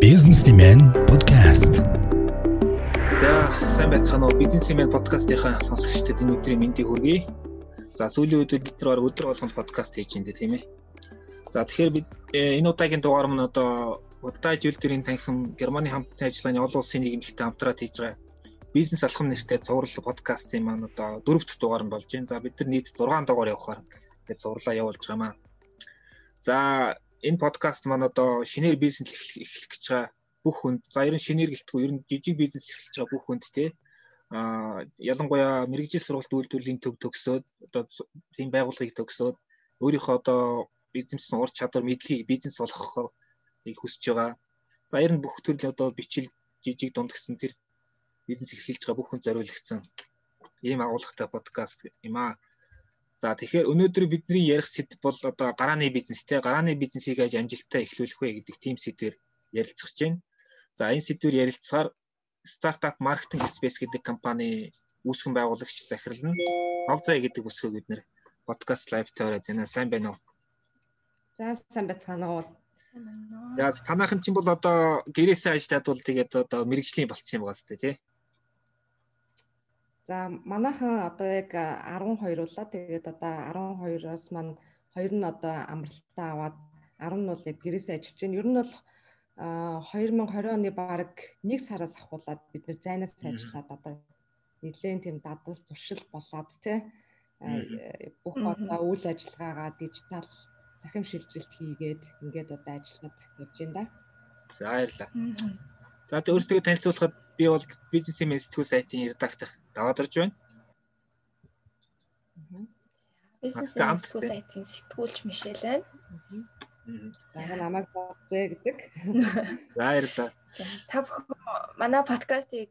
Businessman podcast. За сайн байцгаана уу? Бизнесмен подкастынхаа сонсогчдод энэ өдрийн мэндийг хүргэе. За сүүлийн үед өдөр өдөр болгон подкаст хийж байна тийм ээ. За тэгэхээр бид э, энэ удаагийн дугаар маань одоо удааж үйл төрийн танхим Германы хамтны ажиллагааны олон улсын нийгэмлэгтэй хамтраад хийж байгаа бизнес алхам нэртэй цуврал подкастын маань одоо дөрөв дэх дугаар нь болж байна. За бид нар нийт 6 дугаар явахаар гэж цувралаа явуулж байгаа маа. За энэ подкаст маань одоо шинээр бизнес эхлэх гэж байгаа бүх хүнд за ер нь шинээр гэлтгүй ер нь жижиг бизнес эхэлж байгаа бүх хүнд те а ялангуяа мэрэгжил сургалт үйлдвэрлэлийн төв төгсөөд одоо тийм байгууллагыг төгсөөд өөрийнхөө одоо бизнесийн ур чадвар мэдлэгийг бизнес болгохыг хүсэж байгаа. За ер нь бүх төрлийн одоо бичил жижиг дунд гэсэн тэр бизнес эхэлж байгаа бүх хүнд зориулагдсан ийм агуулгатай подкаст юм аа. За тэгэхээр өнөөдөр бидний ярих сэдв бол одоо гарааны бизнес те гарааны бизнесийг яаж амжилттай эхлүүлэх вэ гэдэг тийм сэдвээр ярилцах гэж байна. За энэ сэдвээр ярилцахаар Startup Marketing Space гэдэг компани үүсгэн байгуулагч захирал нь Новзай гэдэг өсгөөг бид нэр подкаст лайвтай ороод байна. Сайн байна уу? За сайн байцгаана уу? За танаахан чинь бол одоо гэрээсээ ажиллаад бол тэгээд одоо мэрэгжлийн болцсон юм байгаа сте тий. За манайхан одоо яг 12 улаа. Тэгээд одоо 12-оос маань хоёр нь одоо амралтаа аваад 10 нь бол яг гэрээсээ ажиллаж байна. Ер нь бол 2020 оны бараг 1 сараас ахуулаад бид нэр зайнаас ажиллаад одоо нэлээд тийм дадал зуршил болоод тий бүх одоо үйл ажиллагаагаа дижитал захим шилжилт хийгээд ингээд одоо ажиллаад явж байна да. За баярлалаа. За тэгээ өөрсдөө танилцуулахад би бол бизнесмен сэтгүүл сайтын редактор даваад орж байна. Сэтгүүл сайтын сэтгүүлч Мишель байна. За намайг бодзээ гэдэг. За баярлалаа. Та бүхэн манай подкастыг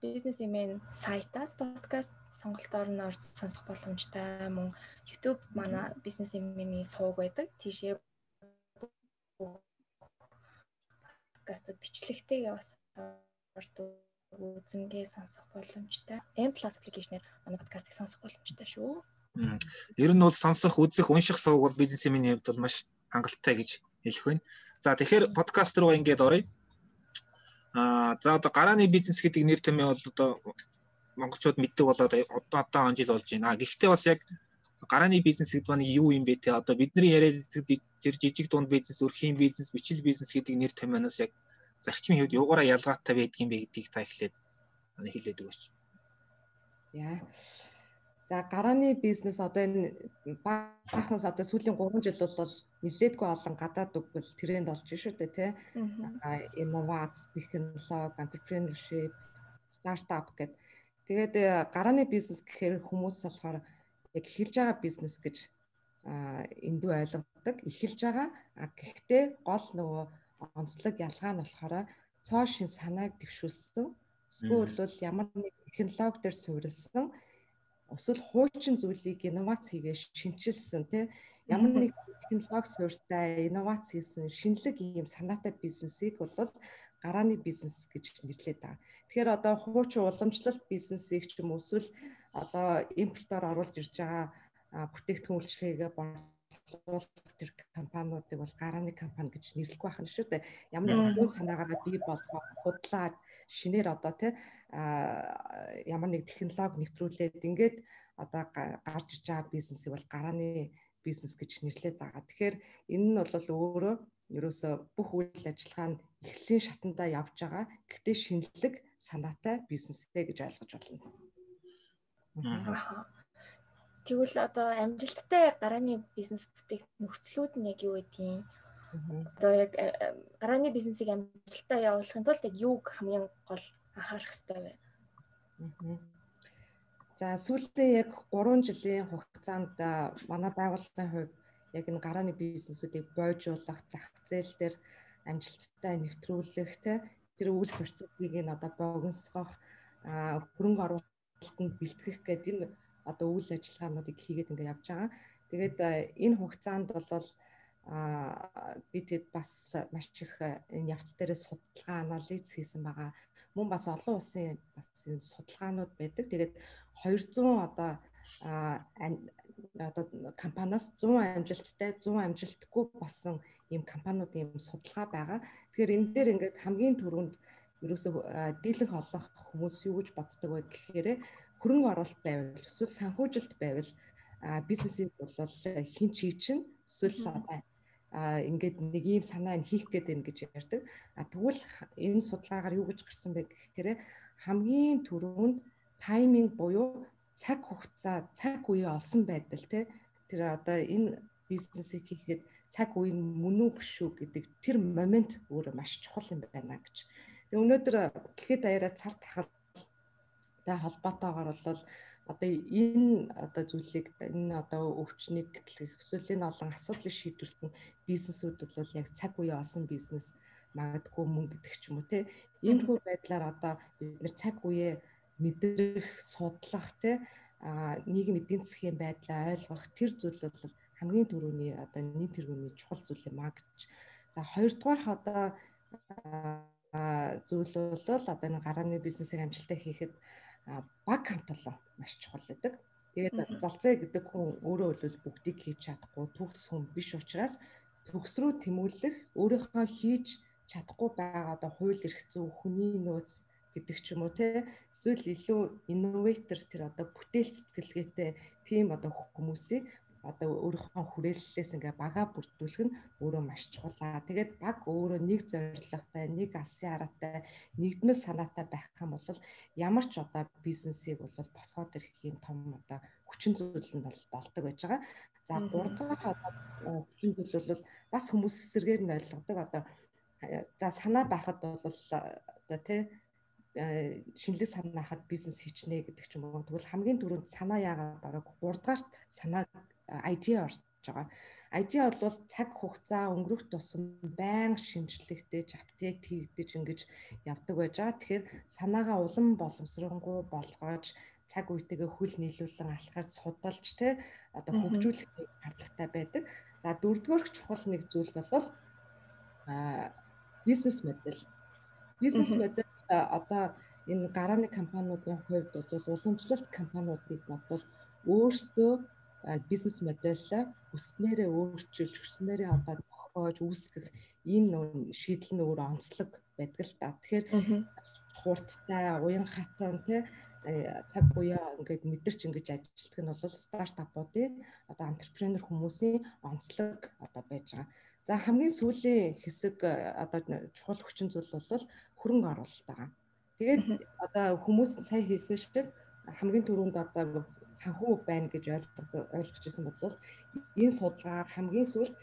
бизнесмен сайтаас подкаст сонголтоор нь орж сонсох боломжтой мөн YouTube манай бизнесмений сууг байдаг. Тийшээ подкастууд бичлэгтэйгээ бас ордог үзэнгээ сонсох боломжтой. M+ аппликейшнээр манай подкастыг сонсох боломжтой шүү. Ер нь бол сонсох, үзэх, унших сувг бол бизнесмений хувьд бол маш хангалттай гэж хэлэх байна. За тэгэхээр подкаст руу ингээд оръё. Аа за одоо гарааны бизнес гэдэг нэр томьёо бол одоо монголчууд мэддэг болоод одоо одоо он жил болж байна. Гэхдээ бас яг гарааны бизнес гэдэг маань юу юм бэ те одоо бидний яриад тэр жижиг дунд бизнес, өрхийн бизнес, бичил бизнес гэдэг нэр томьёоноос яг зарчмын хувьд юугаараа ялгаатай байдаг юм бэ гэдгийг та эхлээд хэлээд өгөөч. За. За гарааны бизнес одоо энэ баахнаас одоо сүүлийн 3 жил бол нилээдгүй олон гадаад үг бол тренд болж шүү дээ тий. Инновац, технологи, entrepreneurship, стартап гэдэг. Тэгээд э, гарааны бизнес гэхээр хүмүүс болохоор яг эхэлж байгаа бизнес гэж эндүү ойлгодог. Эхэлж байгаа. Гэхдээ гол нөгөө онцлог ялгаа нь болохоор цоо шин санааг дэвшүүлсэн. Эсвэл бол ямар нэг технологи дээр суурилсан эсвэл хуучин зүйлийг инновац хийгээ шинчилсэн тий ямар нэг технологи суурьтай инновац хийсэн шинэлэг ийм санаатай бизнесийг бол гарааны бизнес гэж нэрлэдэг байгаа. Тэгэхээр одоо хуучин уламжлалт бизнесийг ч юм уу эсвэл одоо импортоор оруулж ирж байгаа бүтээгдэхүүн үйлчлэгээ борлуулах тэр компаниудыг бол гарааны компани гэж нэрлэх байх нь шүү дээ. Ямар нэгэн санаагаараа бий болгоод судлаад шинээр одоо тий ямар нэг технологи нэвтрүүлээд ингээд одоо гарч иж байгаа бизнесийг бол гарааны бизнес гэж нэрлэдэг байгаа. Тэгэхээр энэ нь бол өөрөө ерөөсө бүх үйл ажиллагаа нь эхлэлийн шатандаа явж байгаа. Гэхдээ шинэлэг санаатай бизнестэй гэж ойлгож болно. Тэгвэл одоо амжилттай гарааны бизнес бүтээх нөхцлүүд нь яг юу гэдгийг? Одоо яг э, э, гарааны бизнесийг амжилттай явуулахын тулд яг юуг хамгийн гол анхаарах хэрэгтэй вэ? За сүүлийн яг 3 жилийн хугацаанд манай байгууллагын хувьд яг энэ гарааны бизнесүүдийг бойжуулах, зах зээл дээр амжилттай нэвтрүүлэх тэр үйл процессыг нь одоо богиносгох, хөрөнгө оруулалтанд бэлтгэх гэдэг энэ одоо үйл ажиллагаануудыг хийгээд ингээд явж байгаа. Тэгээд энэ хугацаанд бол би тэгэд бас маш их энэ явц дээрээ судалгаа анализ хийсэн байгаа мөн бас олон улсын бас энэ судалгаанууд байдаг. Тэгээд 200 одоо одоо компаниас 100 амжилттай 100 амжилтгүй болсон ийм компаниудын ийм судалгаа байгаа. Тэгэхээр энэ дээр ингээд хамгийн түрүүнд ерөөсөө дийлэнх олох хүмүүс юу гэж боддог вэ гэхээр хөрөнгө оруулалт байвал эсвэл санхүүжилт байвал бизнесийг бол хин чи чинь эсвэл одоо ингээд нэг ийм санаа нь хийх гээд байна гэж ярьдаг. А тэгвэл энэ судалгаагаар юу гэж гарсан бэ гэхээр хамгийн түрүүнд тайминг буюу цаг хугацаа цаг үе олсон байдал тий тэр одоо энэ бизнесийг хийхэд цаг үе мөн үү биш үү гэдэг тэр момент өөрөө маш чухал юм байна гэж. Тэгээ өнөөдөр гэхэд даяараа цар тахалтай холбоотойгоор бол одоо энэ одоо зүйлийг энэ одоо өвчнийг гэтлэх эсвэл энэ олон асуудлыг шийдвэрсэн бизнесүүд бол яг цаг үе олсон бизнес магадгүй мөнгө гэдэг ч юм уу те иймэрхүү байдлаар одоо бид нэр цаг үе мэдрэх судлах те а нийгэм эдийн засгийн байдлаа ойлгох тэр зүйл бол хамгийн түрүүний одоо нийт тэргүүний чухал зүйл юм а гэж. За хоёрдугаарх одоо зүйл бол одоо энэ гарааны бизнесийг амжилттай хийхэд баг хамтлан маш чухал гэдэг. Тэгээд золцоо гэдэг хүн өөрөө бол бүгдийг хийж чадахгүй төгс хүн биш учраас төгс рүү тэмүүлэх өөрийнхөө хийж чадахгүй байгаа одоо хууль эрх зүй хүний нөөц гэдэг ч юм уу те эсвэл илүү инноватор тэр одоо бүтээл сэтгэлгээтэй тийм одоо хүмүүсийг одоо өөрийнхөө хүрээллээс ингээ бага бүрдүүлэх нь өөрөө маш чухал. Тэгээд баг өөрөө нэг зорилготой, нэг алсын хараатай, нэгдмэл санаатай байх юм бол ямар ч одоо бизнесийг бол босгоод ирэх юм том одоо хүчин зүйл нь бол болдог байж байгаа. За гуравдугаар одоо хүчин зүйл бол бас хүмүүс эсэргээр нь ойлгодог одоо за санаа байхад бол одоо тий шинэлэг санаа хаад бизнес хийчнэ гэдэг ч юм уу. Тэгвэл хамгийн түрүүнд санаа яагаад орог 3 дугаарт санаа ID орж байгаа. ID бол цаг хугацаа өнгөрөх тусам байн шинжлэхдээ апдейт хийгдэж ингэж явдаг байж байгаа. Тэгэхээр санаагаа улам боловсронгуй болгож цаг үетэйгээ хөл нийлүүлэн алхаж судалж те одоо хөгжүүлэх хандлагатай байдаг. За дөрөвдүгээр чухал нэг зүйл бол а бизнес модель. Бизнес модель одоо энэ гарааны компаниудын хувьд бол уламжлалт компаниудыг бодвол өөрсдөө бизнес модельээ өснээрээ өөрчилж өснээрээ одоо тохиож үүсгэх энэ шийдэл нь өөр онцлог байдаг л та. Тэгэхээр хурдтай, уян хатан тий цаг буяа ингээд мэдэрч ингэж ажилтдаг нь бол стартапуудын одоо антрепренер хүмүүсийн онцлог одоо байж байгаа. За хамгийн сүүлийн хэсэг одоо чухал хүчин зүйл бол хөрөнгө оруулалт байгаа. Тэгээд одоо хүмүүс сая хэлсэн шиг хамгийн түрүүнд одоо санхүү байна гэж ойлгож ирсэн бол энэ судалгаар хамгийн сүүлд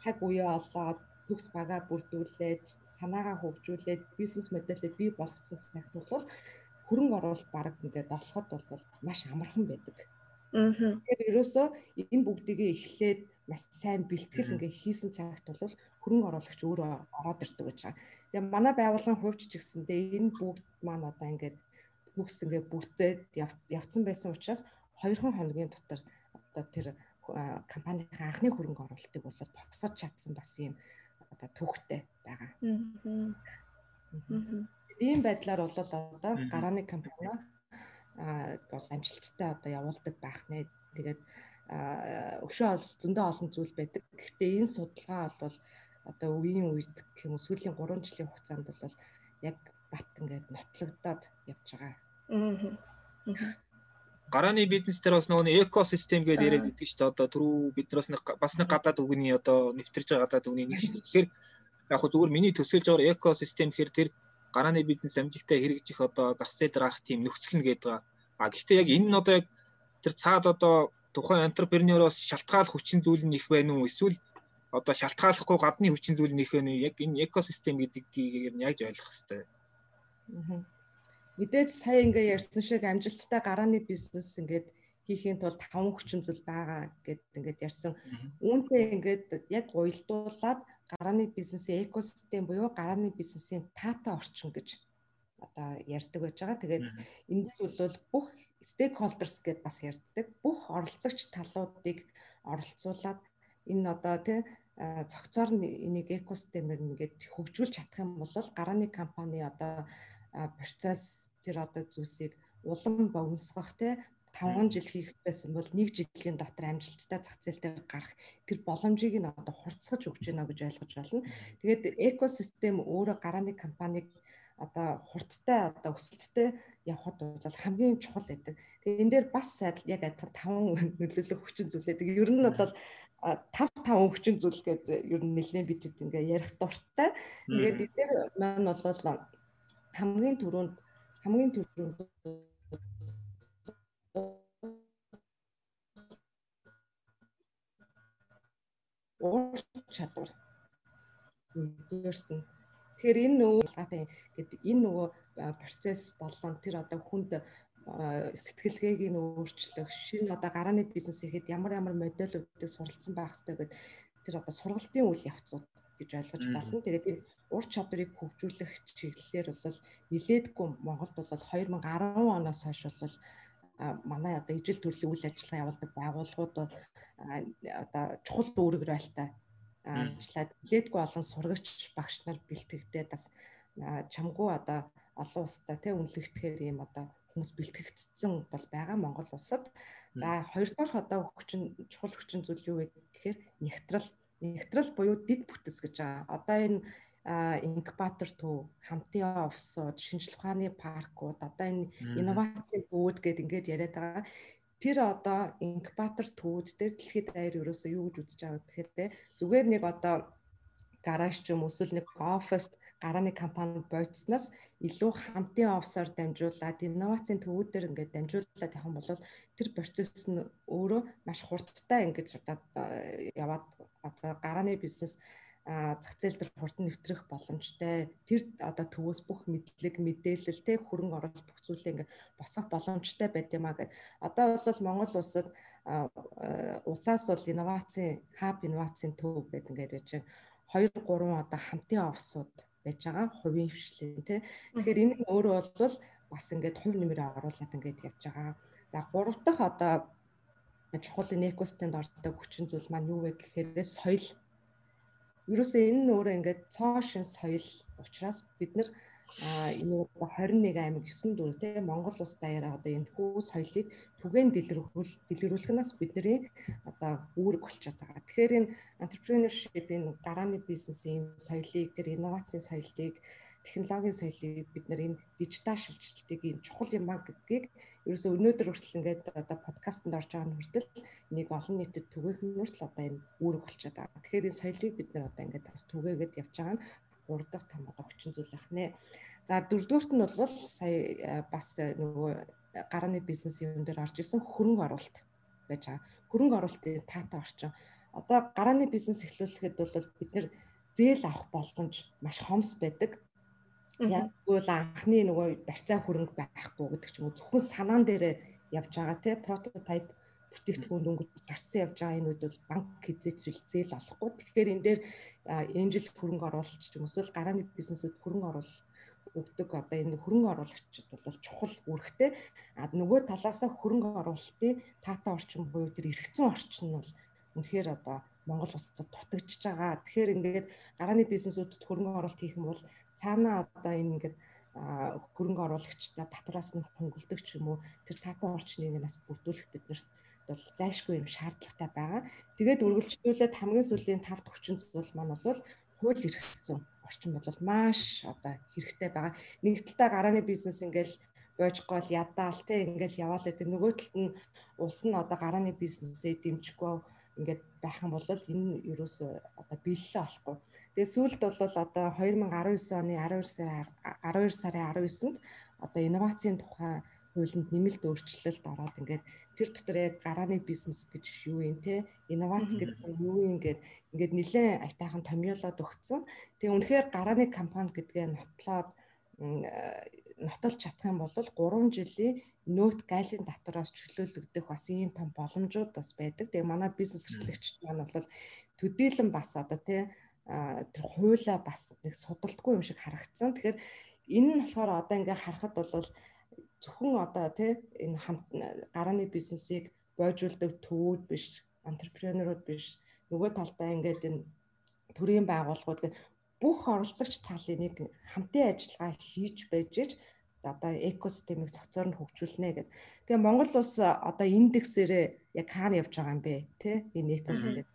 цаг үеэ олоод төгс бага бүрдүүлээд санаагаа хөгжүүлээд бизнес модельээ бий болгоцсон цагт бол хөрөнгө оруулалт баг ингээд олоход бол маш амархан байдаг. Аа. Тэгэхээр ерөөсөө энэ бүгдийг эхлээд маш сайн бэлтгэл ингээд хийсэн цагт бол хөрөнгө оруулагч өөрөө ороод ирдэг гэж байгаа. Тэгээ манай байгууллагын хувьч ч гэсэндээ энэ бүгд маань одоо ингээд бүгс ингээд бүртээд явцсан байсан учраас 2 хоногийн дотор одоо тэр компанийн анхны хөрөнгө оруулалтыг бол богсож чадсан бас юм одоо түүхтэй байгаа. Ийм байдлаар бол одоо гарааны компани бол амжилттай одоо явуулдаг байх нэ. Тэгээд өшөө ол зөндөө олон зүйл байдаг. Гэхдээ энэ судалгаа бол одоо үеийн үед гэх юм уу сүүлийн 3 жилийн хугацаанд бол яг бат ингээд нотлогдоод явж байгаа. Аа гарааны бизнес дээр бас нөгөө экосистем гэдээ яриад байдаг шүү дээ. Одоо түрүү бид нараас бас нэг гадаад үгний одоо нэвтэрж байгаа гадаад үгний нэг шүү. Тэгэхээр яг хөө зүгээр миний төсөөлж байгаа экосистем гэхээр тэр гарааны бизнес амжилттай хэрэгжих одоо зах зээл дээр ах тийм нөхцөл нь гэдэг. А гэхдээ яг энэ нь одоо яг тэр цаад одоо тухайн энтерпренероос шалтгааллах хүчин зүйл нь их байна уу эсвэл одоо шалтгааллахгүй гадны хүчин зүйл нь их байна уу яг энэ экосистем гэдгийг яг ойлгох хэрэгтэй. Аа Мэдээж сая ингээ ярьсан шиг амжилттай гарааны бизнес ингээд хийхийн тулд таван хүчин зүйл байгаа гэд ингээд ярьсан. Үүнтэй ингээд яг уялдуулаад гарааны бизнесийн экосистем буюу гарааны бизнесийн таатай орчин гэж одоо ярьдаг байж байгаа. Тэгээд энд бол бүх stakeholders гэд бас ярьдаг. Бүх оролцогч талуудыг оролцуулаад энэ одоо тий цогцоор энийг экосистемээр нэгээд хөгжүүлж чадах юм бол гарааны компани одоо процесс тэр одоо зүйлсийг улам богиносгох те 5 жил хийх гэсэн бол 1 жилийн дотор амжилттай зах зээл дээр гарах тэр боломжийг нь одоо хурцгаж өгч байна гэж ойлгож байна. Тэгээд экосистем өөрөө гарааны компаниг одоо хурдтай одоо өсөлттэй явхад бол хамгийн чухал байдаг. Тэгээ энэ дээр бас сайд яг адилхан таван нөлөөлөх хүчин зүйлээдэг. Ер нь бол 5 5 хүчин зүйл гэдэг ер нь нэлээд бидэд ингээ ярих дуртай. Тэгээд энэ дээр маань бол хамгийн түрүүнд хамгийн түрүүнд уур чадвар. Нэгдүгээрт нь. Тэгэхээр энэ нөгөө гэдэг энэ нөгөө процесс болон тэр одоо хүнд сэтгэлгээг нь өөрчлөх, шинэ одоо гарааны бизнес ихэд ямар ямар модельүүдийг суралцсан байх хэрэгтэй гэдэг тэр одоо сургалтын үйл явцууд гэж ойлгож болно. Тэгээд энэ ур чадварыг хөгжүүлэх чиглэлээр бол нилээдгүй Монголд бол 2010 оноос хойш бол манай одоо ижил төрлийн үйл ажиллагаа явуулдаг байгууллагууд одоо чухал үүрэг ролтой ажиллаад нилээдгүй олон сурагч багш нар бэлтгэгдээд бас чамгүй одоо олон улстай тий үнэлэгдэхээр ийм одоо хүмүүс бэлтгэгдсэн бол байгаа Монгол улсад. За хоёрдугаар одоо хүчин чухал хүчин зүйл юу вэ гэхээр нэгтрал нэгтрал буюу дид бүтэц гэж байгаа. Одоо энэ инкубатор төв, хамтын офсууд, шинжлэх ухааны паркууд, одоо энэ инновацийн бүүд гэд ингээд яриад байгаа. Тэр одоо инкубатор төвүүд дээр дэлхийд даяар ерөөсөө юу гэж үзэж байгаа гэхээр зүгээр нэг одоо гараж ч юм эсвэл нэг оффист гарааны компани бойцсноос илүү хамтын офсоор дамжуулаад инновацийн төвүүдээр ингээд дамжуулаад явах юм бол тэр процесс нь өөрөө маш хурдтай ингээд одоо яваад одоо гарааны бизнес зах зээл дээр хурдан нэвтрэх боломжтой тэр одоо төвөөс бүх мэдлэг мэдээлэл те хөрөнгө оруулалт бүх зүйлээ ингээд босгох боломжтой байд юм а гэд одоо бол Монгол улсад улсаас бол инновацийн хаб инновацийн төв гэдэг ингээд байж байгаа 2 3 одоо хамтын офсууд байж байгаа хувийн хвшлэн тий. Тэгэхээр энэ нь өөрөө бол бас ингээд хувь нэмрээ оруулаад ингээд явж байгаа. За гурав дахь одоо чухал экосистемд ордог хүчин зүйл маань юу вэ гэхээр соёл. Ерөөсөө энэ нь өөрөө ингээд цоо шин соёл учраас бид нар энэ 21 аймаг 9 дүн те Монгол улс даяараа одоо энэ хүү соёлыг түгээн дэлгэрүүл дэлгэрүүлэхнээс бидний одоо үүрэг болчиход байгаа. Тэгэхээр энэ entrepreneurship энэ гарааны бизнесийн соёлыг тэр инновацийн соёлыг технологийн соёлыг бид нар энэ дижитал шилжилтийг ийм чухал юм аа гэдгийг ерөөсөө өнөөдөр хүртэл ингээд одоо подкастт орж байгаа нь хүртэл нэг олон нийтэд түгээх хүртэл одоо энэ үүрэг болчиход байгаа. Тэгэхээр энэ соёлыг бид нар одоо ингээд бас түгээгээд явж байгаа нь 3 дахь том одоо хүчин зүйл байх нэ. За дөрөвдүгürt нь бол сая э, бас э, нөгөө гарааны бизнес юм дээр орж исэн хөрөнгө оруулалт байж байгаа. Хөрөнгө оруулалтын таатай орчин. Одоо гарааны бизнес эхлүүлэхэд бол бид нэр зээл авах боломж маш хомс байдаг. Яг бол анхны нөгөө барьцаа хөрөнгө байхгүй гэдэг ч юм уу зөвхөн санаан дээр явж байгаа те прототип бүтээгдэхүүн дөнгөж гарцсан явж байгаа энэ үед бол банк хязгаарч зээл олохгүй. Тэгэхээр энэ дээр энэ жил хөрөнгө оруулалт ч юм эсвэл гарааны бизнесүүд хөрөнгө оруулалт өгдөг одоо энэ хөрөнгө оруулагчид бол чухал үүрэгтэй. А нөгөө талаас нь хөрөнгө оруулалтын таатай орчин буюу тэр эргэцэн орчин нь бол үнэхээр одоо Монгол улсад дутагдж байгаа. Тэгэхээр ингээд гарааны бизнесүүдэд хөрөнгө оруулалт хийх юм бол цаанаа одоо энэ ингээд хөрөнгө оруулагчдаа татвараас нь хөнгөлдөг ч юм уу тэр таатай орчныг нас бүрдүүлэх биднэрт бол зайлшгүй юм шаардлагатай байгаа. Тэгээд үргэлжлүүлээд хамгийн сүүлийн 5 төвчин зүйл маань бол хууль эрх зүйн орчин бол маш одоо хэрэгтэй байгаа. Нэг талдаа гарааны бизнес ингээл бойж гол ядаал те ингээл яваал гэдэг нөгөө талд нь улс нь одоо гарааны бизнесээ дэмжихгүй ингээд байх юм бол энэ ерөөсөө одоо биелэлээ олохгүй. Тэгээ сүүлд бол одоо 2019 оны 12 сарын 12 сарын 19-нд одоо инновацийн тухай хуулинд нэмэлт өөрчлөлт ороод ингээд тэр дотор яг гарааны бизнес гэж юу юм те инновац гэдэг нь юу юм гээд ингээд нэлээд айтайхан томьёолоод өгцөн. Тэгээ үнэхээр гарааны компани гэдгээ нотлоод нотолж чадах юм бол 3 жилийн нөт гайлын татвараас чөлөөлөгдөх бас ийм том боломжууд бас байдаг. Тэгээ манай бизнес эрхлэгчид маань бол төдийлөн бас одоо тий тэр хуулаа бас нэг судалдаггүй юм шиг харагдсан. Тэгэхээр энэ нь болохоор одоо ингээ харахад бол зөвхөн одоо тий энэ хамт гарааны бизнесийг бойжуулдаг төвүүд биш, антрепренерууд биш. Нөгөө талдаа ингээд энэ төрийн байгууллагууд бүх оролцогч талын нэг хамтын ажиллагаа хийж байж ич одоо экосистемийг цогцоор нь хөгжүүлнэ гэдэг. Тэгээ Монгол улс одоо индексээрээ яг хаана явж байгаа юм бэ? Тэ энэ экосистем.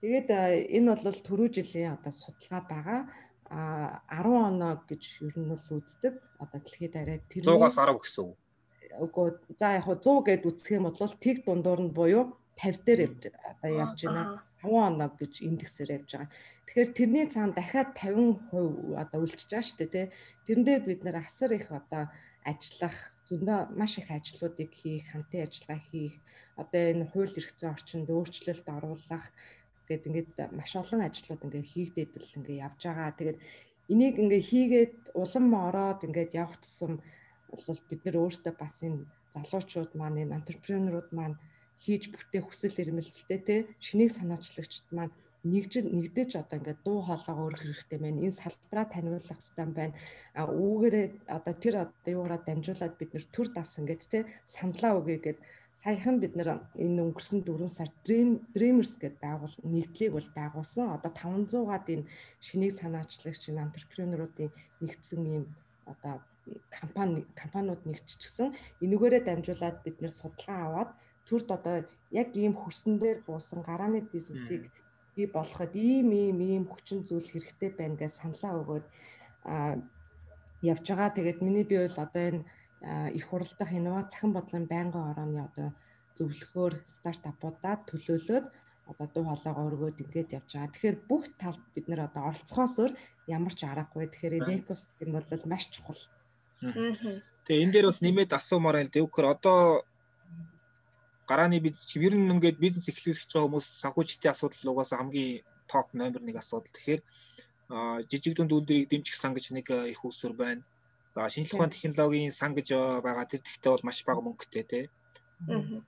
Тэгээд энэ бол түрүү жилийн одоо судалгаа байгаа. А 10 оноо гэж ер нь бол үздэг. Одоо дэлхийд арай тэр 100-аас 10 гэсэн үг. Үгүй за яг 100 гэд үзэх юм бол тэг дундуур нь буюу 50 дээр явж одоо явж байна. 5 оноо гэж индексээр явж байгаа. Тэгэхээр тэрний цаана дахиад 50% одоо үлдчихэж байгаа шүү дээ тий. Тэрэн дээр бид нэр асар их одоо ажиллах зөндөө маш их ажлуудыг хийх, хамтын ажиллагаа хийх, одоо энэ хууль эрх зүйн орчинд өөрчлөлт оруулах гэд ингээд маш олон ажлууд ингээд хийгдээд л ингээд явж байгаа. Тэгээд энийг ингээд хийгээд улам ороод ингээд явах тусам бол бид нэр өөрсдөө бас энэ залуучууд маань энэ антрепренерууд маань хийж бүтээх хүсэл эрмэлзэлтэй те шинийг санаачлагчд маань нэгж нэгдэж одоо ингээд дуу хоолойгоо өргөх хэрэгтэй байна. Энэ салбараа таниулах хэрэгтэй байна. А үүгээрээ одоо тэр одоо юугаараа дамжуулаад бид нэр төр дас ингээд те саналаа өгье гэд саяхан бид нэр энэ өнгөрсөн 4 сар Dream Dreamers гэдэг байгуул нэгдлийг бол байгуулсан. Одоо 500-аад энэ шинийг санаачлагч энэ антрепренеруудын нэгдсэн ийм одоо компани компаниуд нэгтчихсэн. Энүүгээрээ дамжуулаад бид нэр судалгаа аваад төрд одоо яг ийм хүсэн дээр буусан гарааны бизнесийг бий болоход ийм ийм ийм хүчин зүйл хэрэгтэй байна гэж саналаа өгөөд явж байгаа. Тэгээд миний бие бол одоо энэ их хуралдах инновац цахим бодлогын байнгын орооны одоо зөвлөхөөр стартапуудаа төлөөлөөд одоо дуу хоолойгоо өргөөд ингээд явж байгаа. Тэгэхээр бүх талд бид нэр одоо оролцохоос өөр ямар ч аргагүй. Тэгэхээр экосистем бол маш чухал. Тэгээ энэ дээр бас нэмээд асуумаар байл дэвхэр одоо гарааны бизнес чи ер нь ингээд бизнес эхлүүлэх гэж байгаа хүмүүс санхүүжилтийн асуудал угаасаа хамгийн топ номер 1 асуудал. Тэгэхээр жижиг дунд үйлдвэрийг дэмжих сан гэж нэг их усүр байна. За шинжлэх ухааны технологийн сан гэж байгаа тэр тэгтээ бол маш бага мөнгөтэй тий.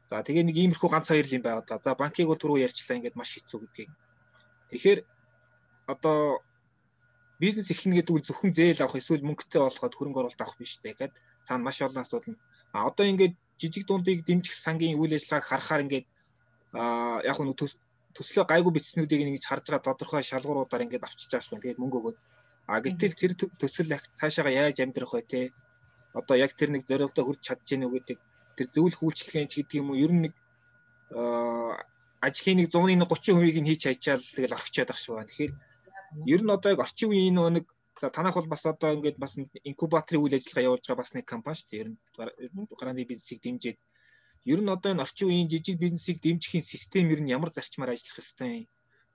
За тэгээ нэг иймэрхүү ганц хоёр юм байгаа да. За банкыг бол түрүү ярьчлаа ингээд маш хэцүү гэдгийг. Тэгэхээр одоо бизнес эхлэнэ гэдэг үл зөвхөн зээл авах эсвэл мөнгөтэй болгоод хөрөнгө оруулалт авах биш дээ гэхэд цаана маш олон асуудал. А одоо ингээд жижиг дундыг дэмжих сангийн үйл ажиллагааг харахаар ингээд яг нь төслөө гайгүй бичснүүдийг ингэж харж байгаа тодорхой шалгууруудаар ингээд авчиж байгаа шүү. Тэгээд мөнгө өгөөд. А гэтэл тэр төсөл цаашаага яаж амьдрах вэ те? Одоо яг тэр нэг зорилгодоо хүрч гэнэ үү гэдэг тэр зөвлөх үйлчлэгээ ч гэдэг юм уу ер нь нэг ажлын нэг 100-ны 30%-ийг нь хийж хайчаал тэгэл орхичод байх шүү. Тэгэхээр ер нь одоо яг орчин үеийн нэг За танах бол бас одоо ингээд бас инкубаторын үйл ажиллагаа явуулж байгаа бас нэг компани шүү дээ. Ер нь гарааны бизнесийг дэмжиж ер нь одоо энэ орчин үеийн жижиг бизнесийг дэмжихийн систем ер нь ямар зарчмаар ажиллах ёстой юм?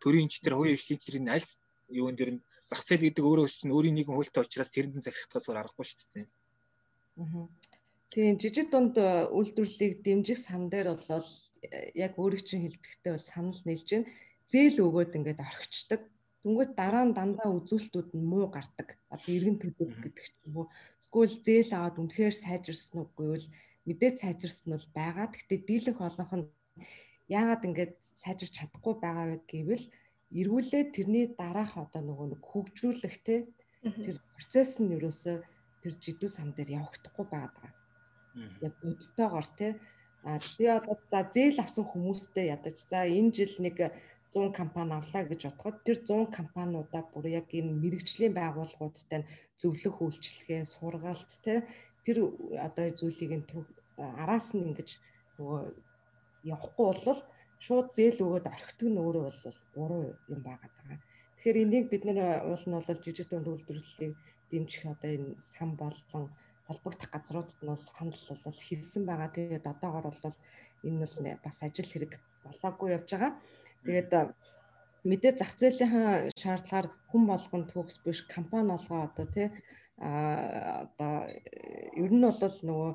Төрийн инженер, хувийн хвшлийчрийн аль юун дээр нь зах зээл гэдэг өөрөө чинь өөрийн нэгэн хуультай учраас тэрэнд захирахтаас өөр аргагүй шүү дээ. Аа. Тийм жижиг дунд үйлдвэрлэлийг дэмжих сан дээр бол яг өөрийг чинь хэлдэхдээ бол санал нийлж гэн зээл өгөөд ингээд орхичдаг Тэнгүүт дараа нь дандаа үзүүлэлтүүд нь муу гардаг. Одоо иргэн төлөв гэдэг ч юм уу. Эсвэл зээл аваад үнэхээр сайжирсан үгүй бол мэдээж сайжирсан нь бол байгаа. Гэхдээ дийлэнх олонх нь яагаад ингэж сайжирч чадахгүй байгаа вэ гэвэл эргүүлээд тэрний дараах одоо нөгөө нэг хөгжүүлэх те тэр процесс нь ерөөсөө тэр жидүү сан дээр явагдахгүй байгаа. Яг бодтойгоор те а тэгээ одоо за зээл авсан хүмүүстэй ядаж за энэ жил нэг 100 компани авлаа гэж бодоход тэр 100 компаниудаа бүр яг энэ мэрэгжлийн байгууллагуудтай зөвлөх үйлчлэгээ, сургаалт те тэр одоо зүйлийг нь араас нь ингэж нөгөө явахгүй бол шууд зээл өгөөд орхидог нь өөрөө бол буруу юм байгаа даа. Тэгэхээр энийг бид нэр уул нь бол жижиг дунд үйлдвэрлэлийг дэмжих одоо энэ сан болон холбогдох газруудад нь бол санал бол хэлсэн байгаа. Тэгээд одоогор бол энэ бол бас ажил хэрэг болоогүй явж байгаа. Тэгээд мэдээ зах зээлийн шаардлагаар хүн болгон төгс биш компани болгоо одоо тий а одоо ер нь бол нөгөө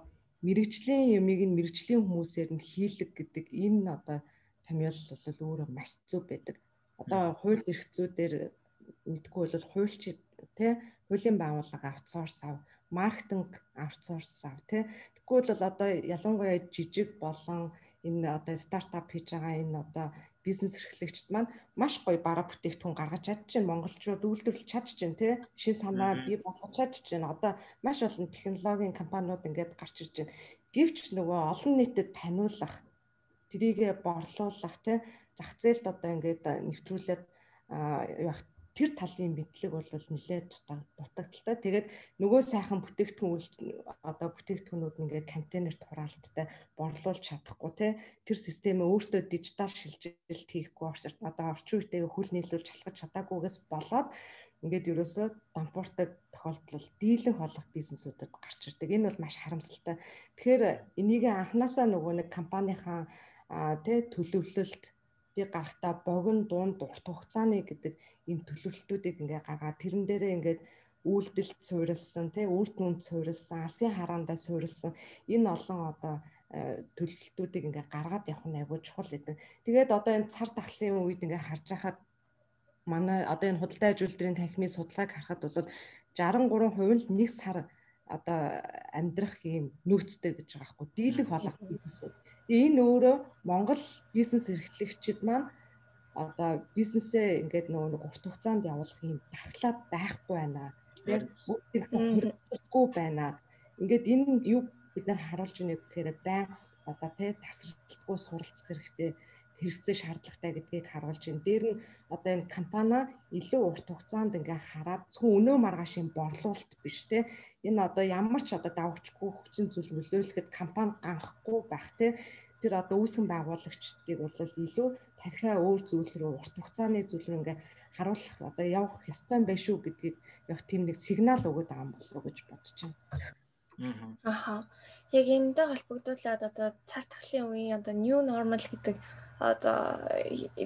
мэрэгжлийн юмыг нь мэрэгжлийн хүмүүсээр нь хийлэг гэдэг энэ одоо томьёол бол өөрөө маш зүв байдаг. Одоо хууль эрх зүйдээр мэдгүй бол хуульч тий хуулийн байгууллага аутсорс ав, маркетинг аутсорс ав тий. Тэгвэл бол одоо ялангуяа жижиг болон энэ одоо стартап хийж байгаа энэ одоо бизнес эрхлэгчд маань маш гоё бараа бүтээгдэхүүн гаргаж чадчихээн монголчууд үйлдвэрлэж чадчихээн тий шин санаа бий болгож чадчихээн одоо маш олон технологийн компаниуд ингээд гарч ирж байна. Гэвч нөгөө олон нийтэд таниулах трийгэ борлуулах тий зах зээлд одоо ингээд нэвтрүүлээд тэр талын мэдлэг бол нэлээд дутагдaltaй. Тэгээд нөгөө сайхан бүтээгдэхүүн одоо бүтээгдэхүүнүүд ингээд контейнерт хураалттай борлуулж чадахгүй те тэр системээ өөртөө дижитал шилжилт хийхгүй одоо орчин үетэйгээ хүл нийлүүлж шалгаж чадаагүйгээс болоод ингээд ерөөсөө дампууртай тохиолдол дийлэн холох бизнесүүдэд гарч ирдэг. Энэ бол маш харамсалтай. Тэгэхээр энийг анханасаа нөгөө нэг компанийнхаа тэ төлөвлөлт би гарахтаа богино дунд урт хугацааны гэдэг ийм төлөвлөлтүүдийг ингээ гаргаад тэрэн дээрээ ингээд үйлдэлд суурилсан тий үр дүнд суурилсан алсын хараандаа суурилсан энэ олон одоо э, төлөвлөлтүүдийг ингээ гаргаад явах нь айгүй чухал гэдэг. Тэгээд одоо энэ цар тахлын үед ингээ харж байхад манай одоо энэ худалдаа аж үйлдвэрийн танхимын судалгааг харахад бол 63% нь нэг сар одоо амьдрах юм нөөцтэй гэж байгаа хгүй дийлэх болох бизнесүүд. Энэ өөрөө Монгол бизнес эрхлэгчид маань одоо бизнесээ ингээд нөгөө урт хугацаанд явуулах юм дархлаад байхгүй байна. Тэгээд бүгдийг байна. Ингээд энэ юу бид нар харуулж байна гэхээр байнгас одоо тэ тасралтгүй суралцах хэрэгтэй хэрэгцээ шаардлагатай гэдгийг харуулж байна. Дээр нь одоо энэ компани илүү урт хугацаанд ингээ хараад зөвхөн өнөө маргаашийн борлуулалт биш те. Энэ одоо ямар ч одоо давагчгүй хүчин зүйл нөлөөлөхөд компани ганхгүй байх те. Тэр одоо үүсгэн байгуулагчдыг бол илүү тархиа өөр зүйл рүү урт хугацааны зүйл рүү ингээ харуулах одоо явах ёстой юм байна шүү гэдгийг яг тийм нэг сигнал өгöd байгаа юм болов уу гэж бодож байна. Аха. Яг энэтэй холбогдуулаад одоо цар тахлын үеийн одоо new normal гэдэг одоо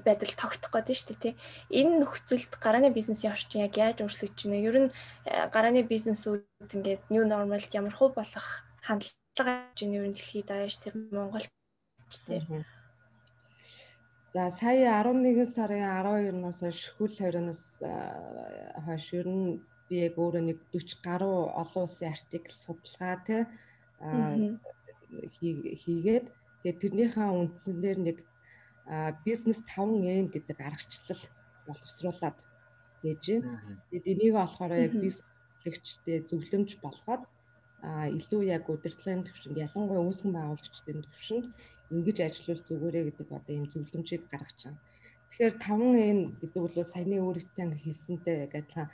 байдал тогтох гэдэг шүү дээ тий. Энэ нөхцөлд гарааны бизнесийн орчин яг яаж өөрчлөгдөж байна? Ер нь э, гарааны бизнесүүд ингээд new normalд ямар хөө болох хандлага гэж ер нь дэлхийд аяаш тэр Монголд тэр За сая 11 сарын 12-наас хойш хөл хорионоос э, хойш ер нь би яг өөрөө нэг 40 гаруй олон улсын артикл судалгаа тий хийгээд тэгээд тэрнийхээ үндсээр нэг бизнес 5N гэдэг аргачлал боловсруулад байж байна. Тэгээд энийг болохоор яг бизнесчтэй зөвлөмж болгоод а илүү яг удирдлагын төвшөнд ялангуяа үүсгэн байгуулагчдын төвшөнд ингэж ажиллавал зүгээрээ гэдэг одоо ийм зөвлөмжийг гаргаж байгаа. Тэгэхээр 5N гэдэг бол саяны өөрөөр хэлсэнтэй яг адилхан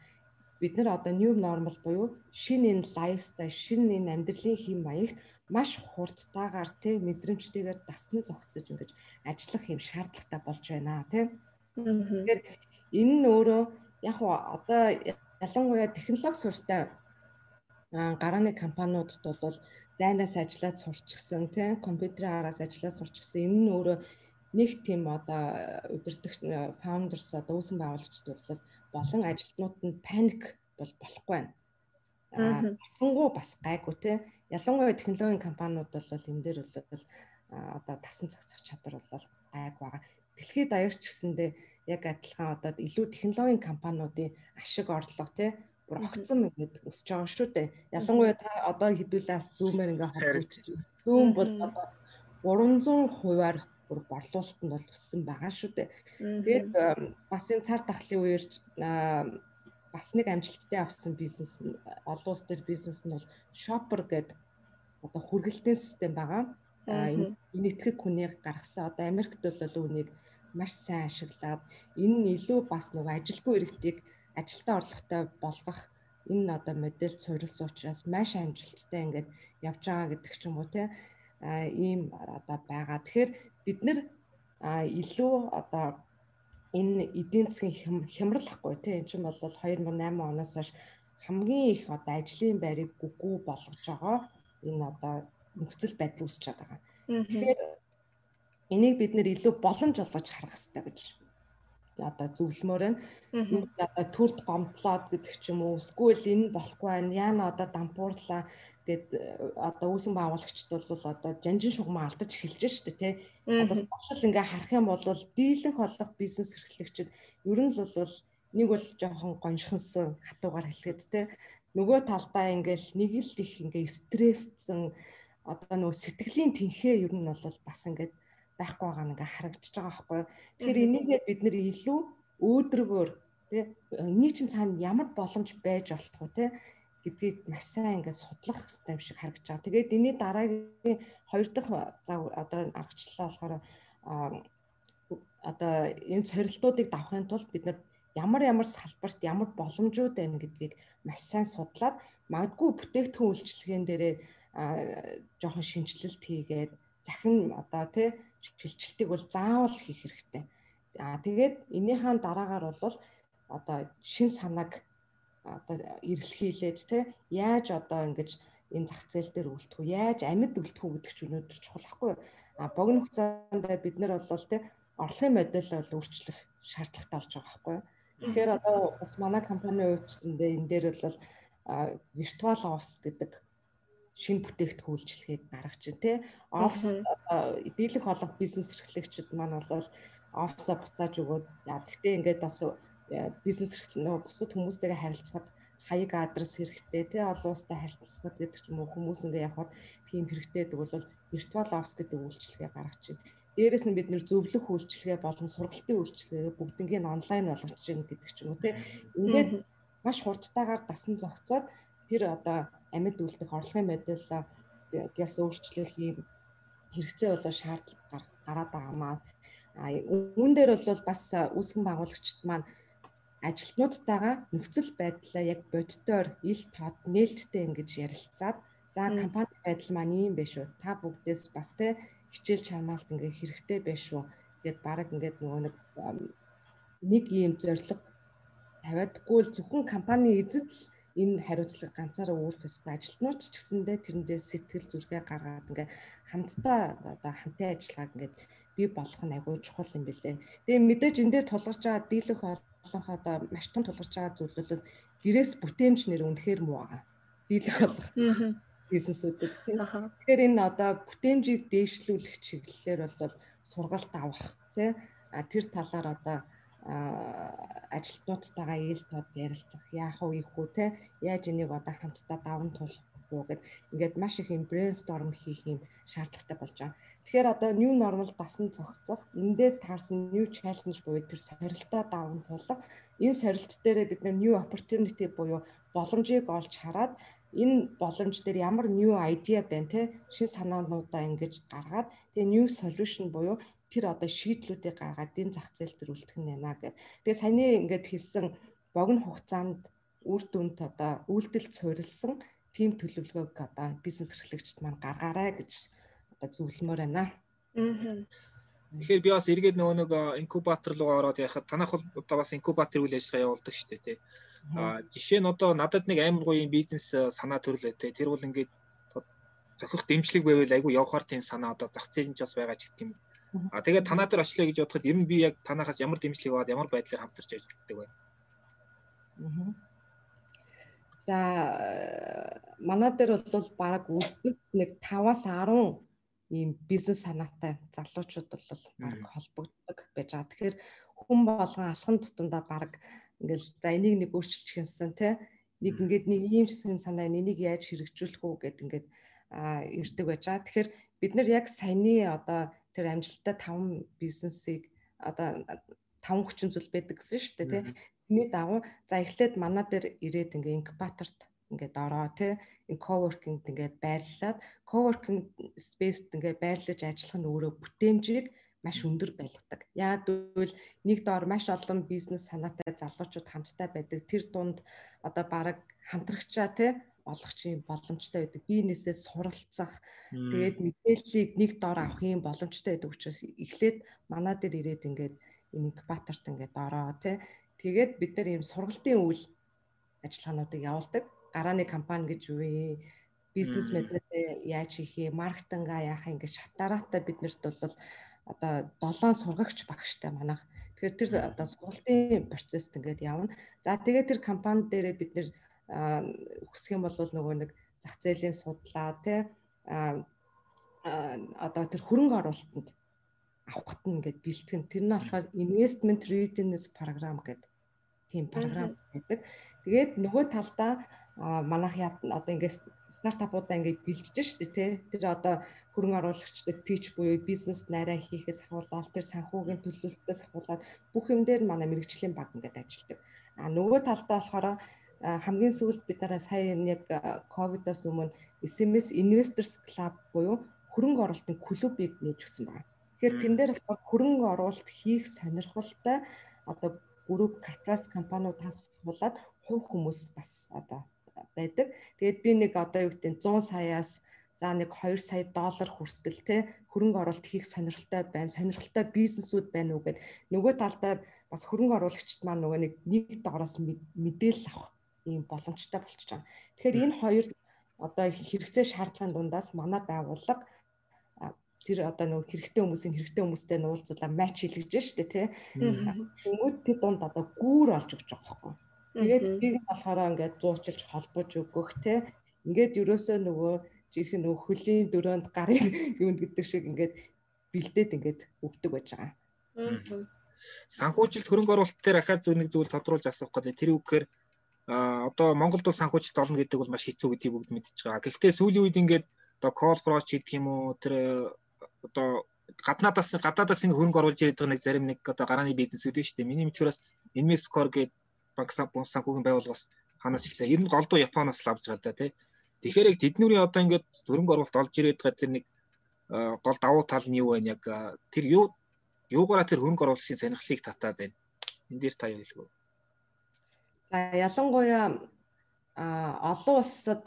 бид нар одоо new normal буюу шинэ энэ лайфстайл, шинэ энэ амьдралын хэм маягт маш хурдтайгаар тий мэдрэмжтэйгээр дассан зогцож ингэж ажиллах юм шаардлагатай болж байна тий. Тэгэхээр энэ нь өөрөө яг одоо ялангуяа технологи суртай гарааны компаниудад бол зайнаас ажиллаад сурчсан тий компьютерийн араас ажиллаад сурчсан энэ нь өөрөө нэг тийм одоо удирдах фаундерс одоо үүсгэн байгуулагчд бол болон ажилтнууд нь паник бол болохгүй байна. Аа хангуу бас гайгүй тий ялангуяа технологийн компаниуд бол энэ дээр бол одоо тасан цогцох чадвар бол гайг байгаа. Дэлхийд аяарч гэсэндээ яг адилхан одоо илүү технологийн компаниудын ашиг орлого тий бүр огцом ингээд өсөж байгаа шүү дээ. Ялангуяа та одоо хэдүүлээс зүүмээр ингээд холбогдож зүүм бол одоо 300 хувиар бүр борлуулалт нь бол өссөн байгаа шүү дээ. Тэгээд бас энэ цар тахлын үеэр бас нэг амжилттай авсан бизнес олон улс төр бизнес нь бол shopper гэдэг одоо хүргэлтийн систем байгаа. Энэ нэгтгэх хүнийг гаргасан одоо Америкт бол үүнийг маш сайн ашиглаад энэ нь илүү бас нэг ажилгүй иргэдийг ажилтаа орлоготой болгох энэ одоо модель суурилсан учраас маш амжилттай ингээд явж байгаа гэдэг ч юм уу те ийм одоо байгаа. Тэгэхээр бид нэр илүү одоо энэ эдийн засгийн хямралхгүй тийм энэ чинь бол 2008 оноос хойш хамгийн их одоо ажлын байрыг үгүй болгож байгаа энэ одоо нөхцөл байдал үүсэж байгаа. Тэгэхээр энийг бид нэр илүү боломж болгож харах хэрэгтэй гэж одоо зөвлөмөр байна. Одоо төрд гомдлоод гэдэг ч юм уу эсвэл энэ болохгүй байна. Яна одоо дампуурлаа гэд одоо үүсгэн байгуулагчд бол одоо жанжин шугамаа алдаж эхэлж штэ тий. Одоо спешиал ингээ харах юм бол дийлэнх болох бизнес эрхлэгчид ер нь л бол нэг бол жоохон гоншинсан хатуугаар хэлгээд тий. Нөгөө талдаа ингээл нэг л их ингээ стрессцэн одоо нөгөө сэтгэлийн тэнхээ ер нь бол бас ингээд байхгүй байгаа нь ингээ харагдаж байгаа байхгүй. Тэгэхээр энийгээ бид нэр илүү өөдрөгөөр тий энийг чинь цаана ямар боломж байж болох вэ тий гэдгийг маш сайн ингээд судлах хэрэгтэй юм шиг харагдаж байгаа. Тэгээд энэний дараагийн хоёр дахь зав одоо аргачлалаа болохоор одоо энэ сорилтуудыг давахын тулд бид нар ямар ямар салбарт ямар боломжууд байна гэдгийг маш сайн судлаад магадгүй бүтээгдэхүүн үйлчлэгэн дээрээ жоохон шинжилэлт хийгээд захин одоо тий шилжилтийг бол заавал хийх хэрэгтэй. Аа тэгээд энийхэн дараагаар бол одоо шин санааг одоо эрэлхийлээд тий яаж одоо ингэж энэ зах зээл дээр үлдэх үү яаж амьд үлдэх үү гэдэг ч өнөөдөр чухал хгүй а богино хугацаанд бид нар бол тий орлогын модель бол өөрчлөх шаардлагатай болж байгаа хгүй тэгэхээр одоо бас манай компани хувьдсэндээ энэ дээр бол виртуал офис гэдэг шинэ бүтээгдэхүүн үйлчлэгийг гаргаж байна тий офис дийлэх олон бизнес эрхлэгчид маань бол офисоо буцааж өгөөд гэхдээ ингээд бас бизнес эрхлэл нөгөө бусад хүмүүстэйгээ харилцахад хаяг адрес хэрэгтэй тий олон улстай харилцахад гэдэг ч юм уу хүмүүс ингээ явахад тийм хэрэгтэй гэдэг бол виртуал офис гэдэг үйлчилгээ гаргаж байна. Дээрээс нь бид нэр зөвлөх үйлчилгээ болон сургалтын үйлчилгээ бүгднийг онлайн болгож байна гэдэг ч юм уу тий. Ингээд маш хурдтайгаар дасан зогцоод тэр одоо амьд үлдэх орлогын модель гяс өөрчлөх юм хэрэгцээ болоо шаардлага гараад байгаамаа. А үүн дээр бол бас үүсгэн байгуулагчид маань ажилтнуудтайгаа нөхцөл байдлаа яг боддоор ил тод нээлттэй ингэж ярилцаад за компани байдал маань ийм биш үү та бүгдээс бас те хичээл чармаалт ингээ хэрэгтэй биш үү гэд баг ингээд нөгөө нэг нэг ийм зорилго тавиадгүй л зөвхөн компани эзэд л энэ хариуцлага ганцаараа өөрөх ёсгүй ажилтнууд ч гэсэндээ тэрэндээ сэтгэл зүрхээ гаргаад ингээ хамтдаа одоо хамтын ажиллагааг ингээд бий болгох нь агай чухал юм билээ. Тэгээ мэдээж энэ дээр тулгарч байгаа дийлэх олонх одоо маш том тулгарч байгаа зүйл бол гэрээс бүтээмж нэр үнэхээр муу байгаа. Дийлэх болох бизнесүүдэд тийм. Тэгэхээр энэ одоо бүтээмжийг дээшлүүлэх чиглэлээр бол сургалт авах тийм тэр талаар одоо ажилтнуудтайгаа ийл тод ярилцах яах вэ ийхүү те яаж энийг одоо хамтдаа даван туулах уу гэд. Ингээд маш их юм брейнсторм хийх юм шаардлагатай болж байгаа. Тэгэхээр одоо new normal дасан зохицох, эндээ таарсан new challenge буюу тэр сорилтоо даван туулах, энэ сорилт дээрээ бид new opportunity буюу боломжийг олж хараад энэ боломж дээр ямар new idea байна те шин санаануудаа ингэж гаргаад тэгээ new solution буюу тэр одоо шийдлүүдийг гаргаад энэ зах зээл төр үлдэх нь байна гэх. Тэгээ саяны ингээд хэлсэн богино хугацаанд үр дүнд одоо үйлдэл цорилсан тим төлөвлөгөөг одоо бизнес эрхлэгчд маань гаргаарай гэж одоо зөвлөмөр байна. Аа. Тэгэхээр би бас эргээд нөгөө нэг инкубатор руу ороод яхад танах бол одоо бас инкубатор үйл ажиллагаа явуулдаг шүү дээ тий. Аа жишээ нь одоо надад нэг амар гоё бизнес санаа төрлөө тий. Тэр бол ингээд зохих дэмжлэг байвал айгүй явахаар тийм санаа одоо зах зээл нь ч бас байгаа ч гэх юм. А тэгээд танаа дээр очлоо гэж бодоход ер нь би яг танахаас ямар дэмжлэг аваад ямар байдлаар хамтарч ажилладаг вэ? За манай дээр бол баг өдөрт нэг 5-аас 10 ийм бизнес санаатай залуучууд бол баг холбогддог байж байгаа. Тэгэхээр хүн болгон алхам тутамдаа баг ингээл за энийг нэг өөрчилчих юмсан те нэг ингээд нэг ийм санаа энийг яаж хэрэгжүүлэх үү гэд ингээд ирдэг байж байгаа. Тэгэхээр бид нар яг саяны одоо тэр амжилттай 5 бизнесийг одоо 5 хүчин зүйл байдаг гэсэн шүү дээ тий. Тэрний дагуу за эхлээд манай дээр ирээд ингээ инкубаторт ингээд ороо тий энэ coworking ингээд байрлаад coworking space-д ингээд байрлаж ажиллах нь өөрөө бүтээмжийг маш өндөр байлгадаг. Яг гэвэл нэг доор маш олон бизнес санаатай залуучууд хамтдаа байдаг. Тэр дунд одоо баг хамтрагчаа тий олох чинь боломжтой байдаг. Биенээсээ суралцах, тэгээд мэдээллийг нэг дор авах юм боломжтой байдаг учраас эхлээд манаа дээр ирээд ингээд инкубаторт ингээд ороо тий. Тэгээд бид нар ийм сургалтын үйл ажиллагаануудыг явуулдаг. Гарааны компани гэж юу вэ? Бизнес мэдээлэл яаж хийх юм, маркетинга яах юм гэж шатараатай биднэрт бол одоо 7 сургагч багштай манайх. Тэгэхээр тэр одоо сургалтын процесс ингээд явна. За тэгээд тэр компани дээр бид нэр хүсэх юм бол нөгөө нэг зах зээлийн судлаа тий одоо тэр хөрөнгө оруулалтанд авахт нь ингээд бэлтгэн. Тэр нь болохоор investment readiness program гэдэг тийм програм байдаг. Тэгээд нөгөө талдаа манайх одоо ингээд стартапуудаа ингээд бэлдэж штэ тий. Тэр одоо хөрөнгө оруулагчдад pitch буюу бизнес найраа хийхээс ахуулаад тэр санхүүгийн төлөвлөлтөөс ахуулаад бүх юм дээр манай мэрэгжлийн баг ингээд ажилладаг. А нөгөө талдаа болохоор хамгийн сүүлд бид нараа сая яг ковидоос өмнө SMS Investors Club буюу хөрөнгө оруулалтын клубыг нээж өгсөн байна. Тэгэхээр тэн дээр болохоор хөрөнгө оруулалт хийх сонирхолтой одоо групп корпорац компаниуд хасуулаад хувь хүмүүс бас одоо байдаг. Тэгээд би нэг одоо юу гэдэг 100 саяас за нэг 2 сая доллар хүртэл те хөрөнгө оруулалт хийх сонирхолтой байна. Сонирхолтой бизнесүүд байна уу гэд нөгөө талдаа бас хөрөнгө оруулагчид маань нөгөө нэг нэг доороос мэдээлэл авах ийм боломжтой болчихж байгаа. Тэгэхээр энэ хоёр одоо хэрэгцээ шаардлагын дундаас манай байгууллага тэр одоо нөгөө хэрэгтэй хүмүүсийн хэрэгтэй хүмүүстэй нуулзуулаа матч хийлгэж штэ тий. Хүмүүс тэр дунд одоо гүүр олж өгч байгаа байхгүй. Тэгээд тийг болохоор ингээд зуучилж холбож өгөх тий. Ингээд ерөөсөө нөгөө жинхэнэ нөгөө хөлийн дөрөөнд гарын юунд гэдэг шиг ингээд бэлдээд ингээд өгдөг байж байгаа. Санхүүжилт хөрөнгө оруулалт дээр ахаад зөв нэг зүйл тодруулж асуух гэдэг. Тэр үгээр а одоо Монголд бол санхүүжилт олно гэдэг бол маш хэцүү гэдгийг бүгд мэдчихэж байгаа. Гэхдээ сүүлийн үед ингээд одоо cross гэдэг юм уу тэр одоо гаднаадаас гадаадаас ингэ хөрөнгө оруулж ирээд байгаа нэг зарим нэг одоо гарааны бизнесүүд нь шүү дээ. Миний мэдхээрээс Investcore гэдэг банк санхүүгийн байгууллагаас ханаас ихлээ. Ер нь голдуу Японоос л авч байгаа да тий. Тэгэхээр яг тэднүүрийн одоо ингээд хөрөнгө оруулалт олж ирээд байгаа тэр нэг гол давуу тал нь юу вэ? Яг тэр юу юугаараа тэр хөрөнгө оруулалтын сонирхлыг татаад байна. Энд дээр та юу хэлэх вэ? За ялангуяа а олон улсад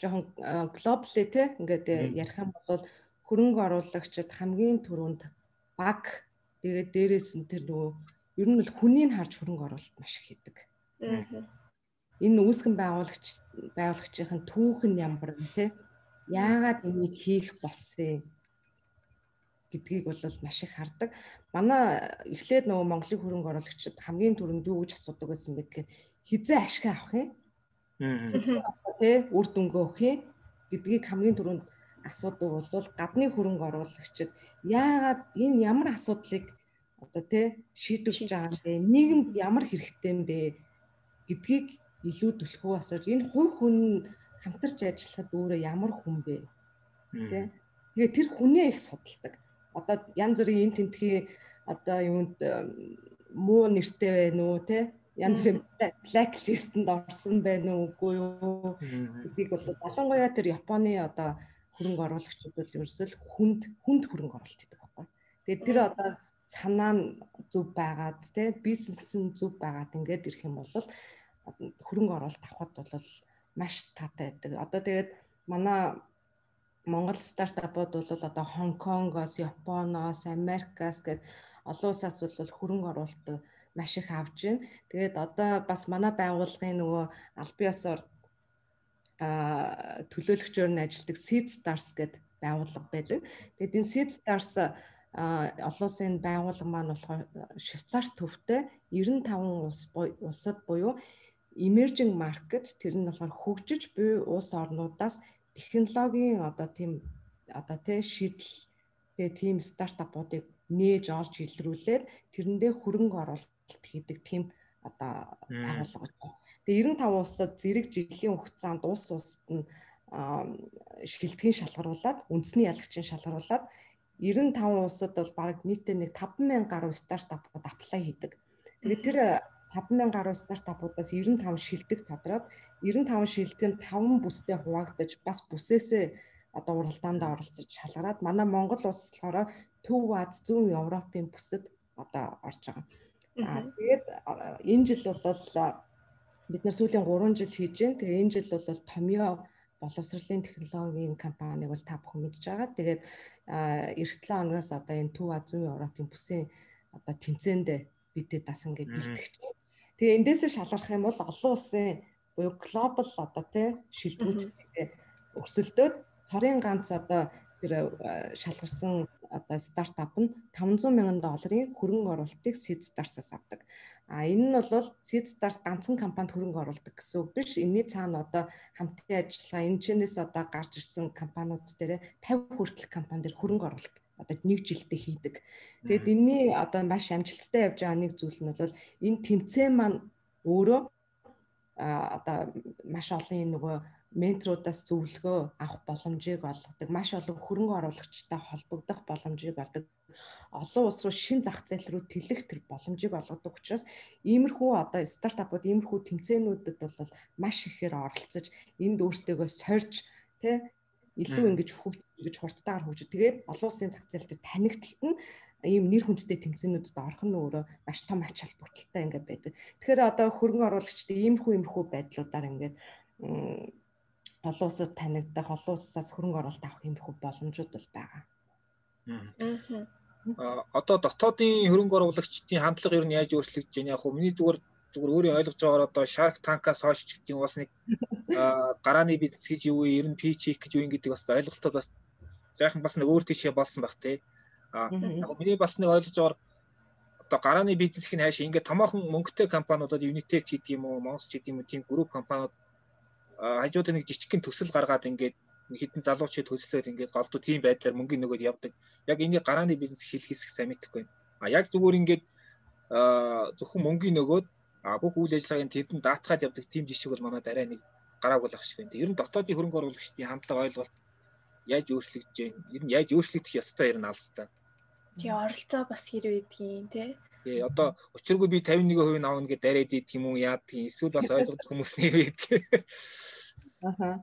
жоохон глобали те ингээд ярих юм бол хөрөнгө оруулагчид хамгийн түрүүнд баг тэгээд дээрээс нь тэр нөгөө ер нь л хүнийг харж хөрөнгө оруулалт маш их хийдэг. Энэ үүсгэн байгуулагч байгуулагчийн түүх нь ямар вэ те? Яагаад энийг хийх болсон гэдгийг бол маш их хардаг. Манай эхлээд нөгөө Монголын хөрөнгө оруулагчид хамгийн түрүүнд юу гэж асуудаг байсан бэ гэхээр хизээ ашиг авах юм? Аа. Тэ үр дүнгээ өгөх юм гэдгийг хамгийн түрүүнд асуудаг бол гадны хөрөнгө оруулагчид яагаад энэ ямар асуудлыг одоо тий шийдвэрлэж байгаа юм бэ? Нийгэмд ямар хэрэгтэй юм бэ гэдгийг илүү төлхөө асууж энэ хувь хүн хамтарч ажиллахад өөрөө ямар хүн бэ? Тий. Тэгээ тэр хүнээ их судалдаг. Одоо янз бүрийн эн тентхий одоо юунд муу нэртэй байна уу тий? янз бүрийн блэклистэнд орсон байна уу үгүй юу гэдгийг бол ялангуяа тэр Японы одоо хөрөнгө оруулагчид бол ерөөсөл хүнд хүнд хөрөнгө оруулалт гэдэг байхгүй. Тэгээд тэр одоо санаа нь зөв байгаад тий бизнес нь зөв байгаад ингээд ирэх юм бол хөрөнгө оруулалт авахд бол маш таатай байдаг. Одоо тэгээд манай Монгол стартапууд бол одоо Хонконгоос, Японоос, Америкаас гээд олон улсаас бол хөрөнгө оруулалт маш их авж байна. Тэгээд одоо бас манай байгууллагын нөгөө аль биесоор төлөөлөгчөөр нь ажилладаг Seed Stars гэдэг байгууллага байдаг. Тэгээд энэ Seed Stars олон улсын байгууллага маань болохоор Швейцарь төвтэй 95 улс улсад буюу emerging market тэр нь болохоор хөгжиж буй улс орнуудаас технологийн одоо тийм одоо тий шийдэл тэгээ тийм стартапуудыг нээж олж илрүүлээд тэрэндээ хөрөнгө оруулалт хийдэг тийм одоо байгууллага. Тэгээ 95 улсад зэрэг жилийн хугацаанд улс улсад нь шилтгэн шалгаруулад үндэсний ялагчийн шалгаруулад 95 улсад бол баг нийтдээ нэг 5000 гаруй стартапууд аплай хийдэг. Тэгээд тэр 5000 гаруй стартапуудаас 95 шилдэг тодроод 95 шилдэг нь 5 бүстэй хуваагдаж бас бүсээсээ одоо уралдаанд оролцож шалгараад манай Монгол улс болохоор Төв Аз зүүн Европын бүсэд одоо орж байгаа. Аа тэгээд энэ жил бол бид нар сүүлийн 3 жил хийж байна. Тэгээ энэ жил бол Томьёо боловсролын технологийн компаниг бол та бүхэн мэдж байгаа. Тэгээд эх 7 оноос одоо энэ Төв Азийн Европын бүсийн одоо тэмцээнд бидэд бас ингээд бэлтгэж байна. Тэгээ эндээсээ шалгарах юм бол олон улсын буюу глобал одоо тий шилдэгүүдтэй өсөлтөөд цорын ганц одоо тэр шалгарсан одоо стартап нь 500 мянган долларын хөрөнгө оруулалтыг Seed Stars-аас авдаг. А энэ нь бол Seed Stars ганцхан компанид хөрөнгө оруулдаг гэсэн үг биш. Энийний цаана одоо хамтын ажиллагаа энэ чэнэс одоо гарч ирсэн компаниуд дээр 50 хүртэл компани дээр хөрөнгө оруулалт одоо нэг жилдээ хийдэг. Тэгэд энэний одоо маш амжилттай явж байгаа нэг зүйл нь бол энэ тэмцээн маань өөрөө одоо маш олон нөгөө менторудаас зөвлөгөө авах боломжийг олгодог, маш олон хөрөнгө оруулагчтай холбогдох боломжийг олгодог, олон улс руу шин зах зээл рүү тэлэх тэр боломжийг олгодог учраас иймэрхүү одоо стартапууд иймэрхүү тэмцээнүүдэд бол маш ихээр оролцож энд өөртөөгөө сорж тэ илүү ингэж хөгж ингэж хурдтайгаар хөгж. Тэгээд олон улсын зах зээл дээр танигдталт нь ийм нэр хүндтэй тэмцээнүүдэд орох нь өөрөө маш том ач холбогдолтой ингээд байдаг. Тэгэхээр одоо хөрөнгө оруулагчид иймэрхүү иймэрхүү байдлуудаар ингээд олон улсад танигдах, олон улсаас хөрөнгө оруулалт авах иймэрхүү боломжууд бол байгаа. Аа одоо дотоодын хөрөнгө оруулагчдын хандлага ер нь яаж өөрчлөгдөж байна? Яг хөө миний зүгээр зүгээр өөрийн ойлгож байгаагаар одоо Shark Tank-аас хойш ч гэдэг юм бас нэг гарааны бизнес гэж юу вэ? Ер нь pitch хийх гэж юу юм гэдэг бас ойлголтод бас зайхан бас нэг өөр тийшээ болсон баг тий. Аа яг миний бас нэг ойлгож байгаагаар одоо гарааны бизнесийн хайш ингээд томоохон мөнгөтэй компаниудад Unitel ч гэдэг юм уу, Monster ч гэдэг юм уу тийм групп компаниуд хажууд нэг жижигхэн төсөл гаргаад ингээд хитэн залуучууд төслөөд ингээд голдуу тийм байдлаар мөнгөний нөгөөд явдаг. Яг энийг гарааны бизнес хийлгэсэх сайн мэдэхгүй. А яг зүгээр ингээд зөвхөн мөнгөний нөгөөд бүх үйл ажиллагааг тэдэнд даатгаад явдаг тийм жишг бол манай дараа нэг гарааг болох шиг байна. Ер нь дотоодын хөрөнгө оруулагчдын хандлага ойлголт яаж өөрчлөгдөж байна? Ер нь яаж өөрчлөгдөх ёстой ер нь алстай. Тий оролцоо бас хэрэг байдгийн тий. Тий одоо учиргүй би 51% навна гэдээ дараад идэх юм уу яа гэх эсвэл бас ойлгох хүмүүс нэрвэд. Аха.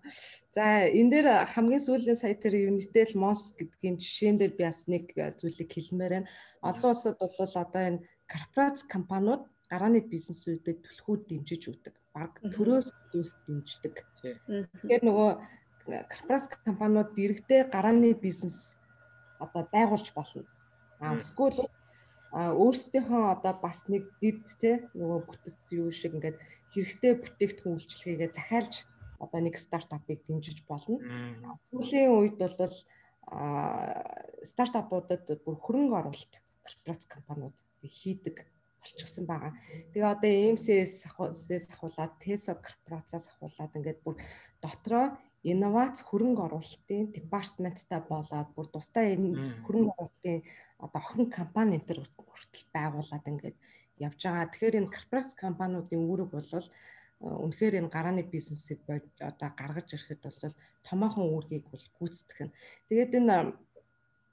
За энэ дээр хамгийн сүүлийн сая тэр Unitel Mos гэдгийн жишээн дээр би бас нэг зүйлийг хэлмээр байна. Олон улсад бол одоо энэ корпорац компаниуд гарааны бизнесүүдэд түлхүүд дэмжиж өгдөг. Баг төрөөс дэмждэг. Тэгэхээр нөгөө корпорац компаниуд дэрэгдээ гарааны бизнес одоо байгуулж болно. А эсвэл өөрсдийнхөө одоо бас нэг дид те нөгөө бүтэц юу шиг ингээд хэрэгтэй бүтээгдэхүүн үйлчлэгээ захиалж одоо нэг стартапыг дэмжиж болно. Сүүлийн үед бол стартапуудад бүр хөрөнгө оруулалт корпорац компаниуд хийдэг болчихсон байгаа. Тэгээ одоо EMC-с ахуулаад TESO корпорацаас ахуулаад ингээд бүр дотроо инновац хөрөнгө оруулалтын департаменттай болоод бүр тусдаа энэ хөрөнгө оруулалтын одоо охин компани энэ төр хүртэл байгуулад ингээд явж байгаа. Тэгэхээр энэ корпорац компаниудын үүрэг бол э, үнэхээр энэ гарааны бизнесийг одоо гаргаж ирэхэд бол томоохон үүргийг бол гүйцэтгэх нь. Тэгээд энэ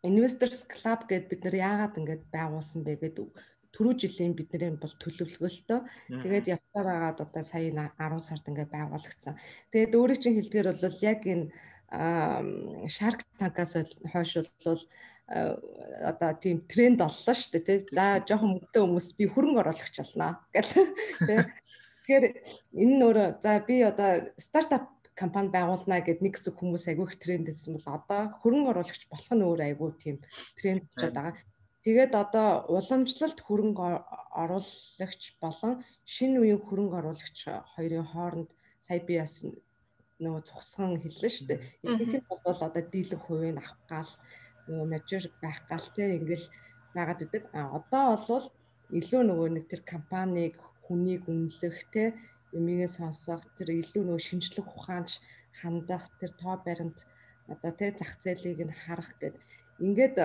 Investors Club гэдээ бид нар яагаад ингэж байгуулсан бэ гэдэг түрүү жилийн бидний бол төлөвлөгөөлтөө тэгээд явцаар агаад одоо сая 10 сард ингээд байгуулагдсан. Тэгээд өөрийн чинь хэлдгээр бол яг энэ Shark Tank-аас хойш бол одоо тийм тренд боллоо шүү дээ тий. За жоохон мөнгөтэй хүмүүс би хөрөнгө оруулагч болно гэл тий. Тэгэхээр энэ нь өөрөө за би одоо стартап компани байгуулнаа гэд нэг хэсэг хүмүүс айгүйх тренд гэсэн бол одоо хөрөнгө оруулагч болох нь өөр айгүй тийм тренд байгаа. Тэгээд одоо уламжлалт хөрөнгө оруулагч болон шинэ үеийн хөрөнгө оруулагч хоёрын хооронд сая би бас нөгөө цугсан хэллээ шүү дээ. Ихэнх нь бол одоо дийлэх хувийг авах гал нөгөө мажор байх гал те ингээл байгаад идэг. А одоо бол илүү нөгөө нэг тэр компанийг хүнийг үнэлэх те юмигээ сонсох тэр илүү нөгөө шинжлэх ухаанч хандах тэр тоо баримт одоо те зах зээлийг нь харах гэд ингээд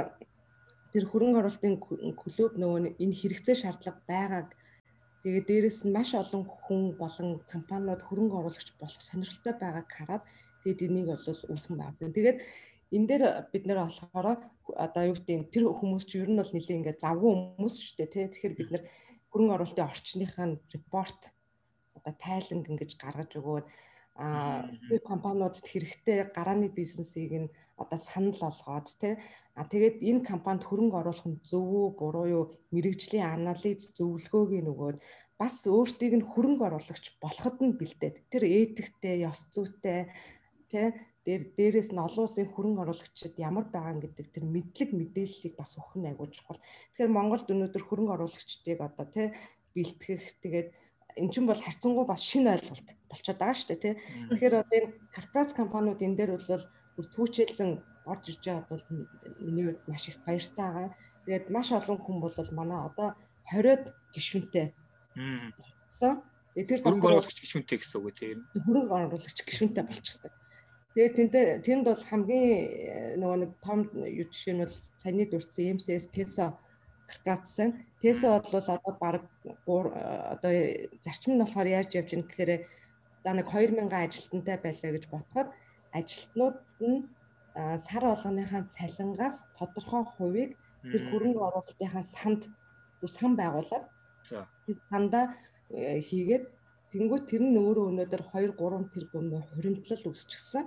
тэр хөрөнгө оруулалтын клуб нөгөө энэ хэрэгцээ шаардлага байгааг тэгээ дээрэс нь маш олон хүн болон компаниуд хөрөнгө оруулагч болох сонирхолтой байгааг хараад тэгээд энийг бол үүсгэн байгуулсан. Тэгээд энэ дээр бид нэр болохоор одоо юу гэдэг тэр хүмүүс чи ер нь бол нэлийн ингээд завгүй хүмүүс шүү дээ тий. Тэгэхээр бид нэр хөрөнгө оруулалтын орчныхаа репорт одоо тайланг ингэж гаргаж өгөөд а тэр компаниудад хэрэгтэй гарааны бизнесийг нь одоо санал болгоод тий А тэгээд энэ компанид хөрөнгө оруулах нь зөв үү, буруу юу, мэрэгжлийн анализ зөвлөгөөг нөгөөд бас өөртийг нь хөрөнгө оруулагч болоход нь бэлдээд тэр этиктэй, ёс зүйтэй тэ дээр дээрээс нь олон улсын хөрөнгө оруулагчид ямар байгаа гэдэг тэр мэдлэг мэдээллийг бас өгөх нь айгуу чухал. Тэгэхээр Монголд өнөөдөр хөрөнгө оруулагчдыг одоо тэ бэлтгэх тэгээд эн чинь бол харьцангуй бас шинэ ойлголт болчиход байгаа шүү дээ тий. Тэгэхээр одоо энэ корпорац компаниуд энэ дээр бол бүр түүчээлэн орж иж байгаад бол миний хувьд маш их баяртай байгаа. Тэгээд маш олон хүн бол манай одоо 20-од гишүүнтэй. Аа. Тэр хөрөнгө оруулагч гишүүнтэй гэсэн үг тийм. Хөрөнгө оруулагч гишүүнтэй болчихсон. Тэгээд тэнд тэнд бол хамгийн э, нөгөө нэг том юу жишээ нь бол саяны дурдсан MCS Tesla корпорац. Tesla бол одоо баг одоо зарчим нь болохоор яаж явж байна гэхээр за нэг 2000 ажилтнтай байлаа гэж ботход ажилтнууд нь сар болгоныхаа цалингаас тодорхой хувийг тэр хөрөнгө оруулалтынхаа санд сан байгуулад тэр сандаа э, хийгээд тэнгуү тэр нь өөрөө өнөөдөр 2 3 тэрбум хуримтлал үүсчихсэн.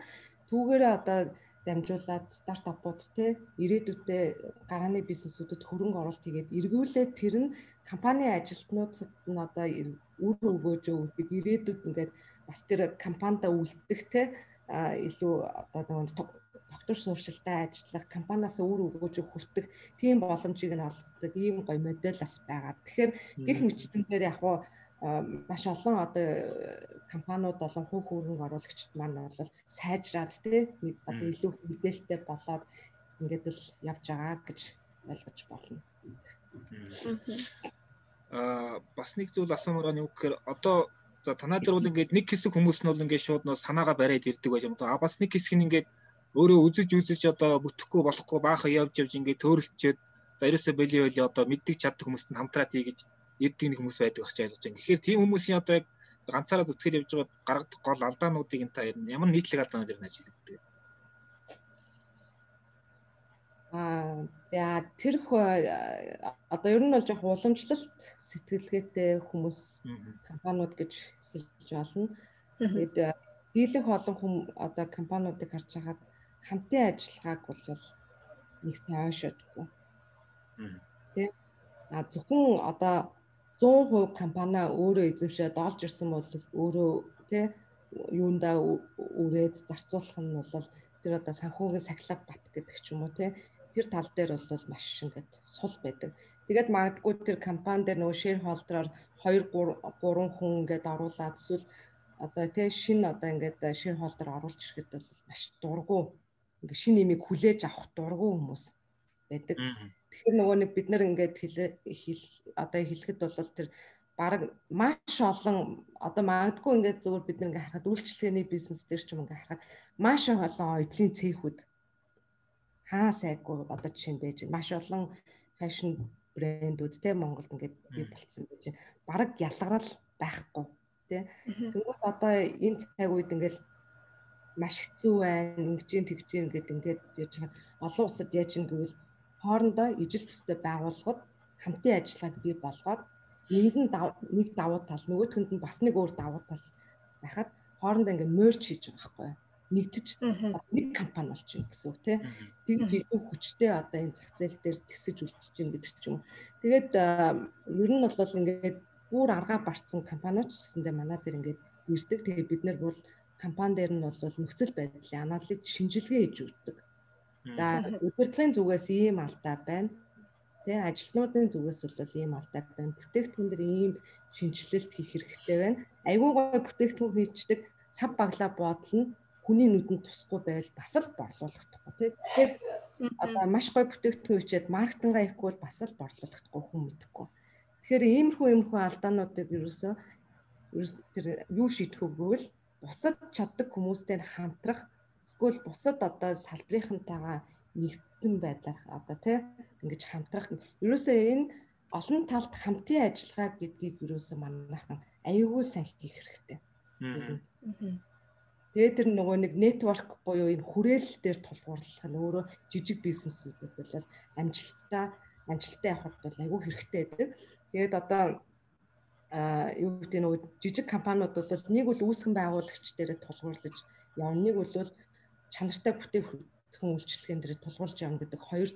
Түүгээрээ одоо дамжуулаад стартапууд те ирээдүйдээ гарааны бизнесүүдэд хөрөнгө оруулалт хийгээд эргүүлээд тэр нь компани ажилтнуудад нь одоо үр өгөөж өгдөг ирээдүйд ингээд бас тэр компанидаа үлдэх те илүү одоо нэг доктор сууршилтай ажиллах компаниас үр өгөөж хүртэх тийм боломжийг нь олгодог ийм гоё модель бас байгаа. Тэгэхээр гих мэтчтэн дээр яг хуу маш олон одоо компаниуд болон хөв хөрөнгө оруулагчид маань бол сайжраад тий нэг одоо илүү мэдээлэлтэй болоод ингээд л явж байгаа гэж ойлгож болно. Аа бас нэг зүйл асуумаар нь юу гэхээр одоо за танаа дээр бол ингээд нэг хэсэг хүмүүс нь бол ингээд шууд нөө санаагаа бариад ирдэг байж юм. А бас нэг хэсэг нь ингээд өөрөө үзэж үзэж одоо бүтэхгүй болохгүй баахан явж явж ингээд төөрөлчөөд за ерөөсөө бэлий байли одоо мэддэг чаддаг хүмүүст нь хамтраад ийгэж ирдэг нэг хүмүүс байдаг гэж ойлгож байна. Тэгэхээр тийм хүмүүсийн одоо яг ганцаараа зүтгэл явж байгаа гаргадах гол алдаануудыг энэ та ямар нийтлэг алдаанууд ирнэ ажилладаг. Аа за тэр одоо ер нь бол жоох уламжлалт сэтгэлгээтэй хүмүүс компаниуд гэж хэлж болно. Тэгээд дийлэх олон хүм одоо компаниудыг харж хагаад хамтын ажиллагааг бол нэг тайшаадгүй. Тэ? А зөвхөн одоо 100% компани өөрөө эзэмшээд олж ирсэн бол өөрөө тий юундаа үрээд зарцуулах нь бол тэр одоо санхүүгийн сахилга бат гэдэг ч юм уу тий тэр тал дээр бол маш ингээд сул байдаг. Тэгээд магадгүй тэр компани дээр нөгөө шэр холдроор 2 3 хүн ингээд оруулаад эсвэл одоо тий шинэ одоо ингээд шэр холдор оруулж ирэхэд бол маш дургу ингээд шинэ имийг хүлээж авах дургу хүмүүс байдаг. Тэгэхээр нөгөө нэг бид нар ингээд хэл одоо хэлэхэд бол тэр баг маш олон одоо магадгүй ингээд зөвхөн бид нэг харахад үйлчлэгээний бизнес дээр ч юм ингээд харахад маш олон эдлийн цехүүд хаа сайгүй одоо жишээнд байж маш олон фэшн брэндүүд те Монголд ингээд бий болцсон байж баг ялгарал байхгүй те. Тэгвэл одоо энэ цаг үед ингээд маш хэцүү байна ингэж тэгж ингээд ингээд яаж олон улсад яаж юм гэвэл хоорондоо ижил төстэй байгууллагад хамтын ажиллагааг бий болгоод нэг нь нэг давуу тал нөгөөхөнд нь бас нэг өөр давуу тал байхад хоорондоо ингээ мерч хийж байгаа байхгүй нэгдэж нэг компани болчихно гэсэн үг тийм тэгж илүү хүчтэй одоо энэ зах зээл дээр тэсэж үлдэж юм гэдэг ч юм. Тэгээд ер нь бол ингээд бүр аргаа барцсан компаниуд ч гэсэндээ манай дээр ингээд ирдэг. Тэгээд бид нар бол компани дээр нь бол нөхцөл байдлын анализ шинжилгээ хийж өгдөг. За удирдлагын зүгээс ийм алдаа байна. Тэ ажилтнуудын зүгээс бол ийм алдаа байна. Бүтээгдэхүүн дээр ийм шинжилэлт хийх хэрэгтэй байна. Айгүй гой бүтээгдэхүүн хийчдэг сав баглаа бодол нь хүний нүдэнд тусахгүй байвал бас л борлуулагдахгүй тий. Тэгэхээр одоо маш гой бүтээгдэхүүн хийчихэд маркетингаа хийхгүй бол бас л борлуулагдахгүй хүн мэдэхгүй. Тэгэхээр иймэрхүү иймэрхүү алдаануудыг ерөөсөө тэр юу шийдэх үгүй л бусад чаддаг хүмүүстэй хамтрах Эсвэл бусад одоо салбарынхантайгаа нэгдсэн байдлаар одоо тий ингэж хамтрах. Ерөөсөө энэ олон талд хамтын ажиллагаа гэдгийг ерөөсөө манайхан аюулгүй сайн хийх хэрэгтэй. Тэгээд тэр нөгөө нэг нэтворк буюу энэ хүрээлэл дээр тулгуурлах нь өөрөө жижиг бизнесүүдэд бол амжилттай амжилттай явахд бол аюул хэрэгтэй байдаг. Тэгээд одоо а юу гэдэг нөгөө жижиг компаниуд бол нэг бол үүсгэн байгуулагч дээр тулгуурлаж явна нэг бол чанартай бүтээгдэхүүн үйлчлэгээн дээр тулгуурлаж явна гэдэг хоёр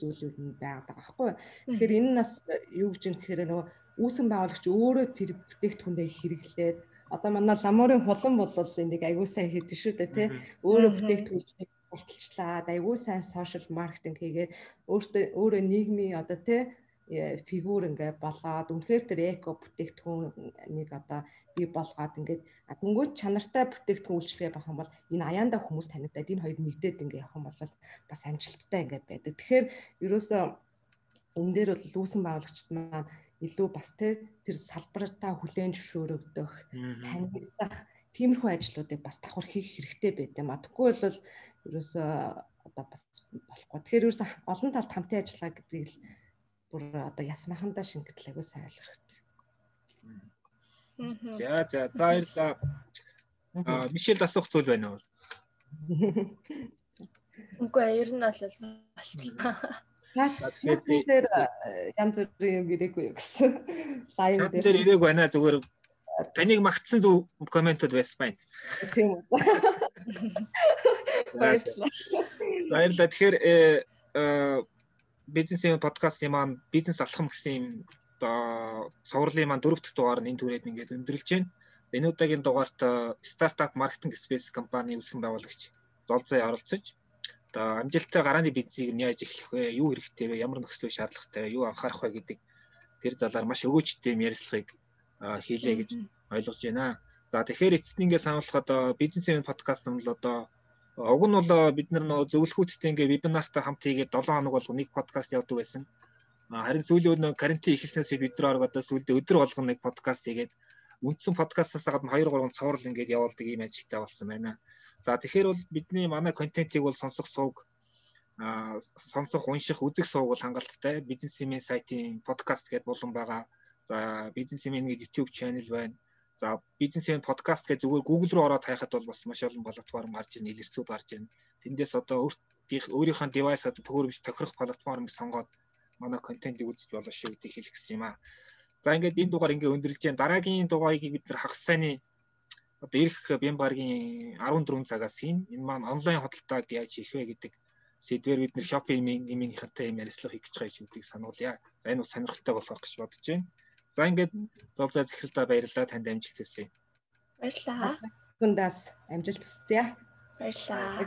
зүйл юу нь байгаад байгаа байхгүй. Тэгэхээр энэ нас юу гэж юм гэхээр нөгөө үүсгэн байгуулагч өөрөө тэр бүтээгдэхүүндээ хэрэглээд одоо манай ламуурын хулан бол энийг аягүй сайн хийдэг шүү дээ тий. Өөрөө бүтээгдэхүүн урталчлаад аягүй сайн сошиал маркетинг хийгээд өөртөө өөрөө нийгмийн одоо тий Э, фигур ингээ болгоод үнэхээр тэр эко бүтээгдэхүүнийг одоо бий болгоод ингээд дөнгөж чанартай бүтээгдэхүүн үйлчлэгээ байх юм бол энэ аяанда хүмүүс танигдаад энэ хоёр нэгдээд ингээ явах юм бол бас амжилттай ингээ байдаг. Тэгэхээр ерөөсөө энэ дээр бол лүүсэн байгуулагчд маань илүү бас тэр салбартаа хүлээн зөвшөөрөгдөх, танигдах тиймэрхүү ажлуудыг бас давхар хийх хэрэгтэй байд юм а. Тэгэхгүй бол ерөөсөө одоо бас болохгүй. Тэгэхээр ерөөсөө олон талд хамтын ажиллагаа гэдгийг л бүр одоо ясмахандаа шингэтэл айгуу сайн ойлгох хэрэгтэй. За за за баярлаа. А Мишель асуух зүйл байна уу? Үгүй ер нь бол болчихлоо. Тэгэхээр янз бүрийн юм ирээгүй юу гэсэн. Лайв дээр ирээгүй байна зүгээр таныг магтсан зөв комментод байсан байна. Тийм үү. Баярлалаа. Тэгэхээр э бизнесийн подкастын маань бизнес алхам гэсэн юм одоо цувралын маань дөрөв дэх дугаар нь энэ түрээд ингээд өндөрлж байна. Энэ удаагийн дугаарт стартап маркетинг спейс компани үүсгэн байгуулагч Золзой оролцож одоо амжилттай гарааны бизнесийг нь яаж эхлэх вэ? Юу хэрэгтэй вэ? Ямар нөхцөл шаардлагатай вэ? Юу анхаарах вэ гэдэг тэр залаар маш өгөөчтэй ярилцлагыг хийлээ гэж ойлгож байна. За тэгэхээр эцэст ингээд сануулхад бизнесийн подкаст нь л одоо уг нь бол бид нар нөө зөвлөхүүдтэй ингээд вебинартай хамт хийгээд 7 хоног болго нэг подкаст явуулдаг байсан. Харин сүүлийн нөө карантин эхэлснээс бид нар одоо сүүлдээ өдөр болгоно нэг подкаст хийгээд үндсэн подкастаас гадна 2 3 цоврал ингээд явуулдаг ийм ажилтай болсон байна. За тэгэхээр бол бидний манай контентийг бол сонсох сууг а сонсох, унших, үзэх сууг бол хангалттай. Бизнесмен сайтын подкаст гэдэг болон байгаа. За бизнесмен гэдэг YouTube channel байна. За бизнесмен подкаст гэж зүгээр Google руу ороод хайхад бол бас маш олон платформ гарч ирнэ, илэрцүүд гарч ирнэ. Тэндээс одоо өөрийнхөө девайс одоо төгөөрөмж тохирох платформыг сонгоод манай контентийг үзэж болно шүү гэдгийг хэлэх гэсэн юм аа. За ингээд энэ дугаар ингээд өндөрлж जैन. Дараагийн дугаарыг бид нар хагас сайны одоо ирэх Бямбаргийн 14 цагаас хийн энэ маань онлайн худалдааг яаж хийх вэ гэдэг сэдвэр бид нэр шопинг минийхэнтэй юм ярилцлага хийх гэж байгаа гэдгийг сануулъя. За энэ бас сонирхолтой болох гэж бодож байна. За ингээд зовлоо захиралдаа баярлалаа танд амжилт хүсье. Баярлалаа. Хүндас амжилт хүсье. Баярлалаа.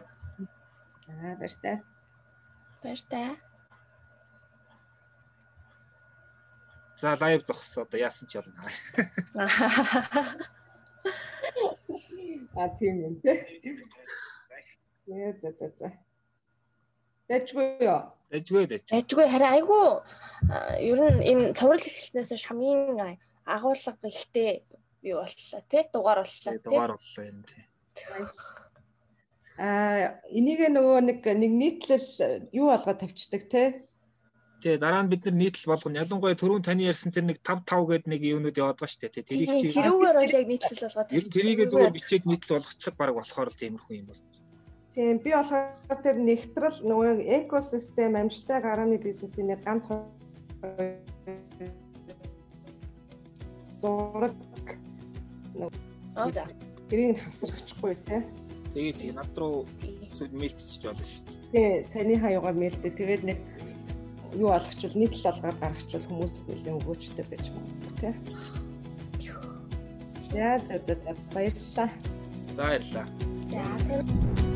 Аа баяртай. Баяртай. За лайв зогсоо одоо яасан ч ялна. А тийм юм тий. Яа за за за. Дэжгүй юу? Дэжгүй дэж. Дэжгүй харин айгүй ер нь энэ цуврал ихснээс хамгийн агуулга ихтэй юу боллоо тий дугаар боллоо тий. Дугаар боллоо юм тий. Аа энийг нөгөө нэг нэг нийтлэл юу болгоод тавьчихдаг тий Тий дараа нь бид нар нийтлэл болгоно. Ялангуяа түрүүн таны ярьсан тэр нэг 5 5 гэдэг нэг юунууд яваад байгаа шүү дээ. Тэрийг чи тэрүүгээр бол яг нийтлэл болгоод тавьчих. Тэрийг зүгээр бичээд нийтлэл болгочиход баг болохоор л тиймэрхүү юм бол. Тийм би болохоор тэр нэгтрэл нөгөө экосистем амжилттай гарааны бизнесийн нэг ганц зураг. Тэрийг хавсарчихгүй те. Тэгээд тийм над руу эсвэл мэйлтчих болно шүү дээ. Тий, таны хаягаар мэйлдэ. Тэгээд нэг юу болгочвол нийтлэл алгаар гаргачвал хүмүүс нэлээд өгөөчтэй байж магадгүй тий. Яа за за баярлалаа. За баярлалаа. За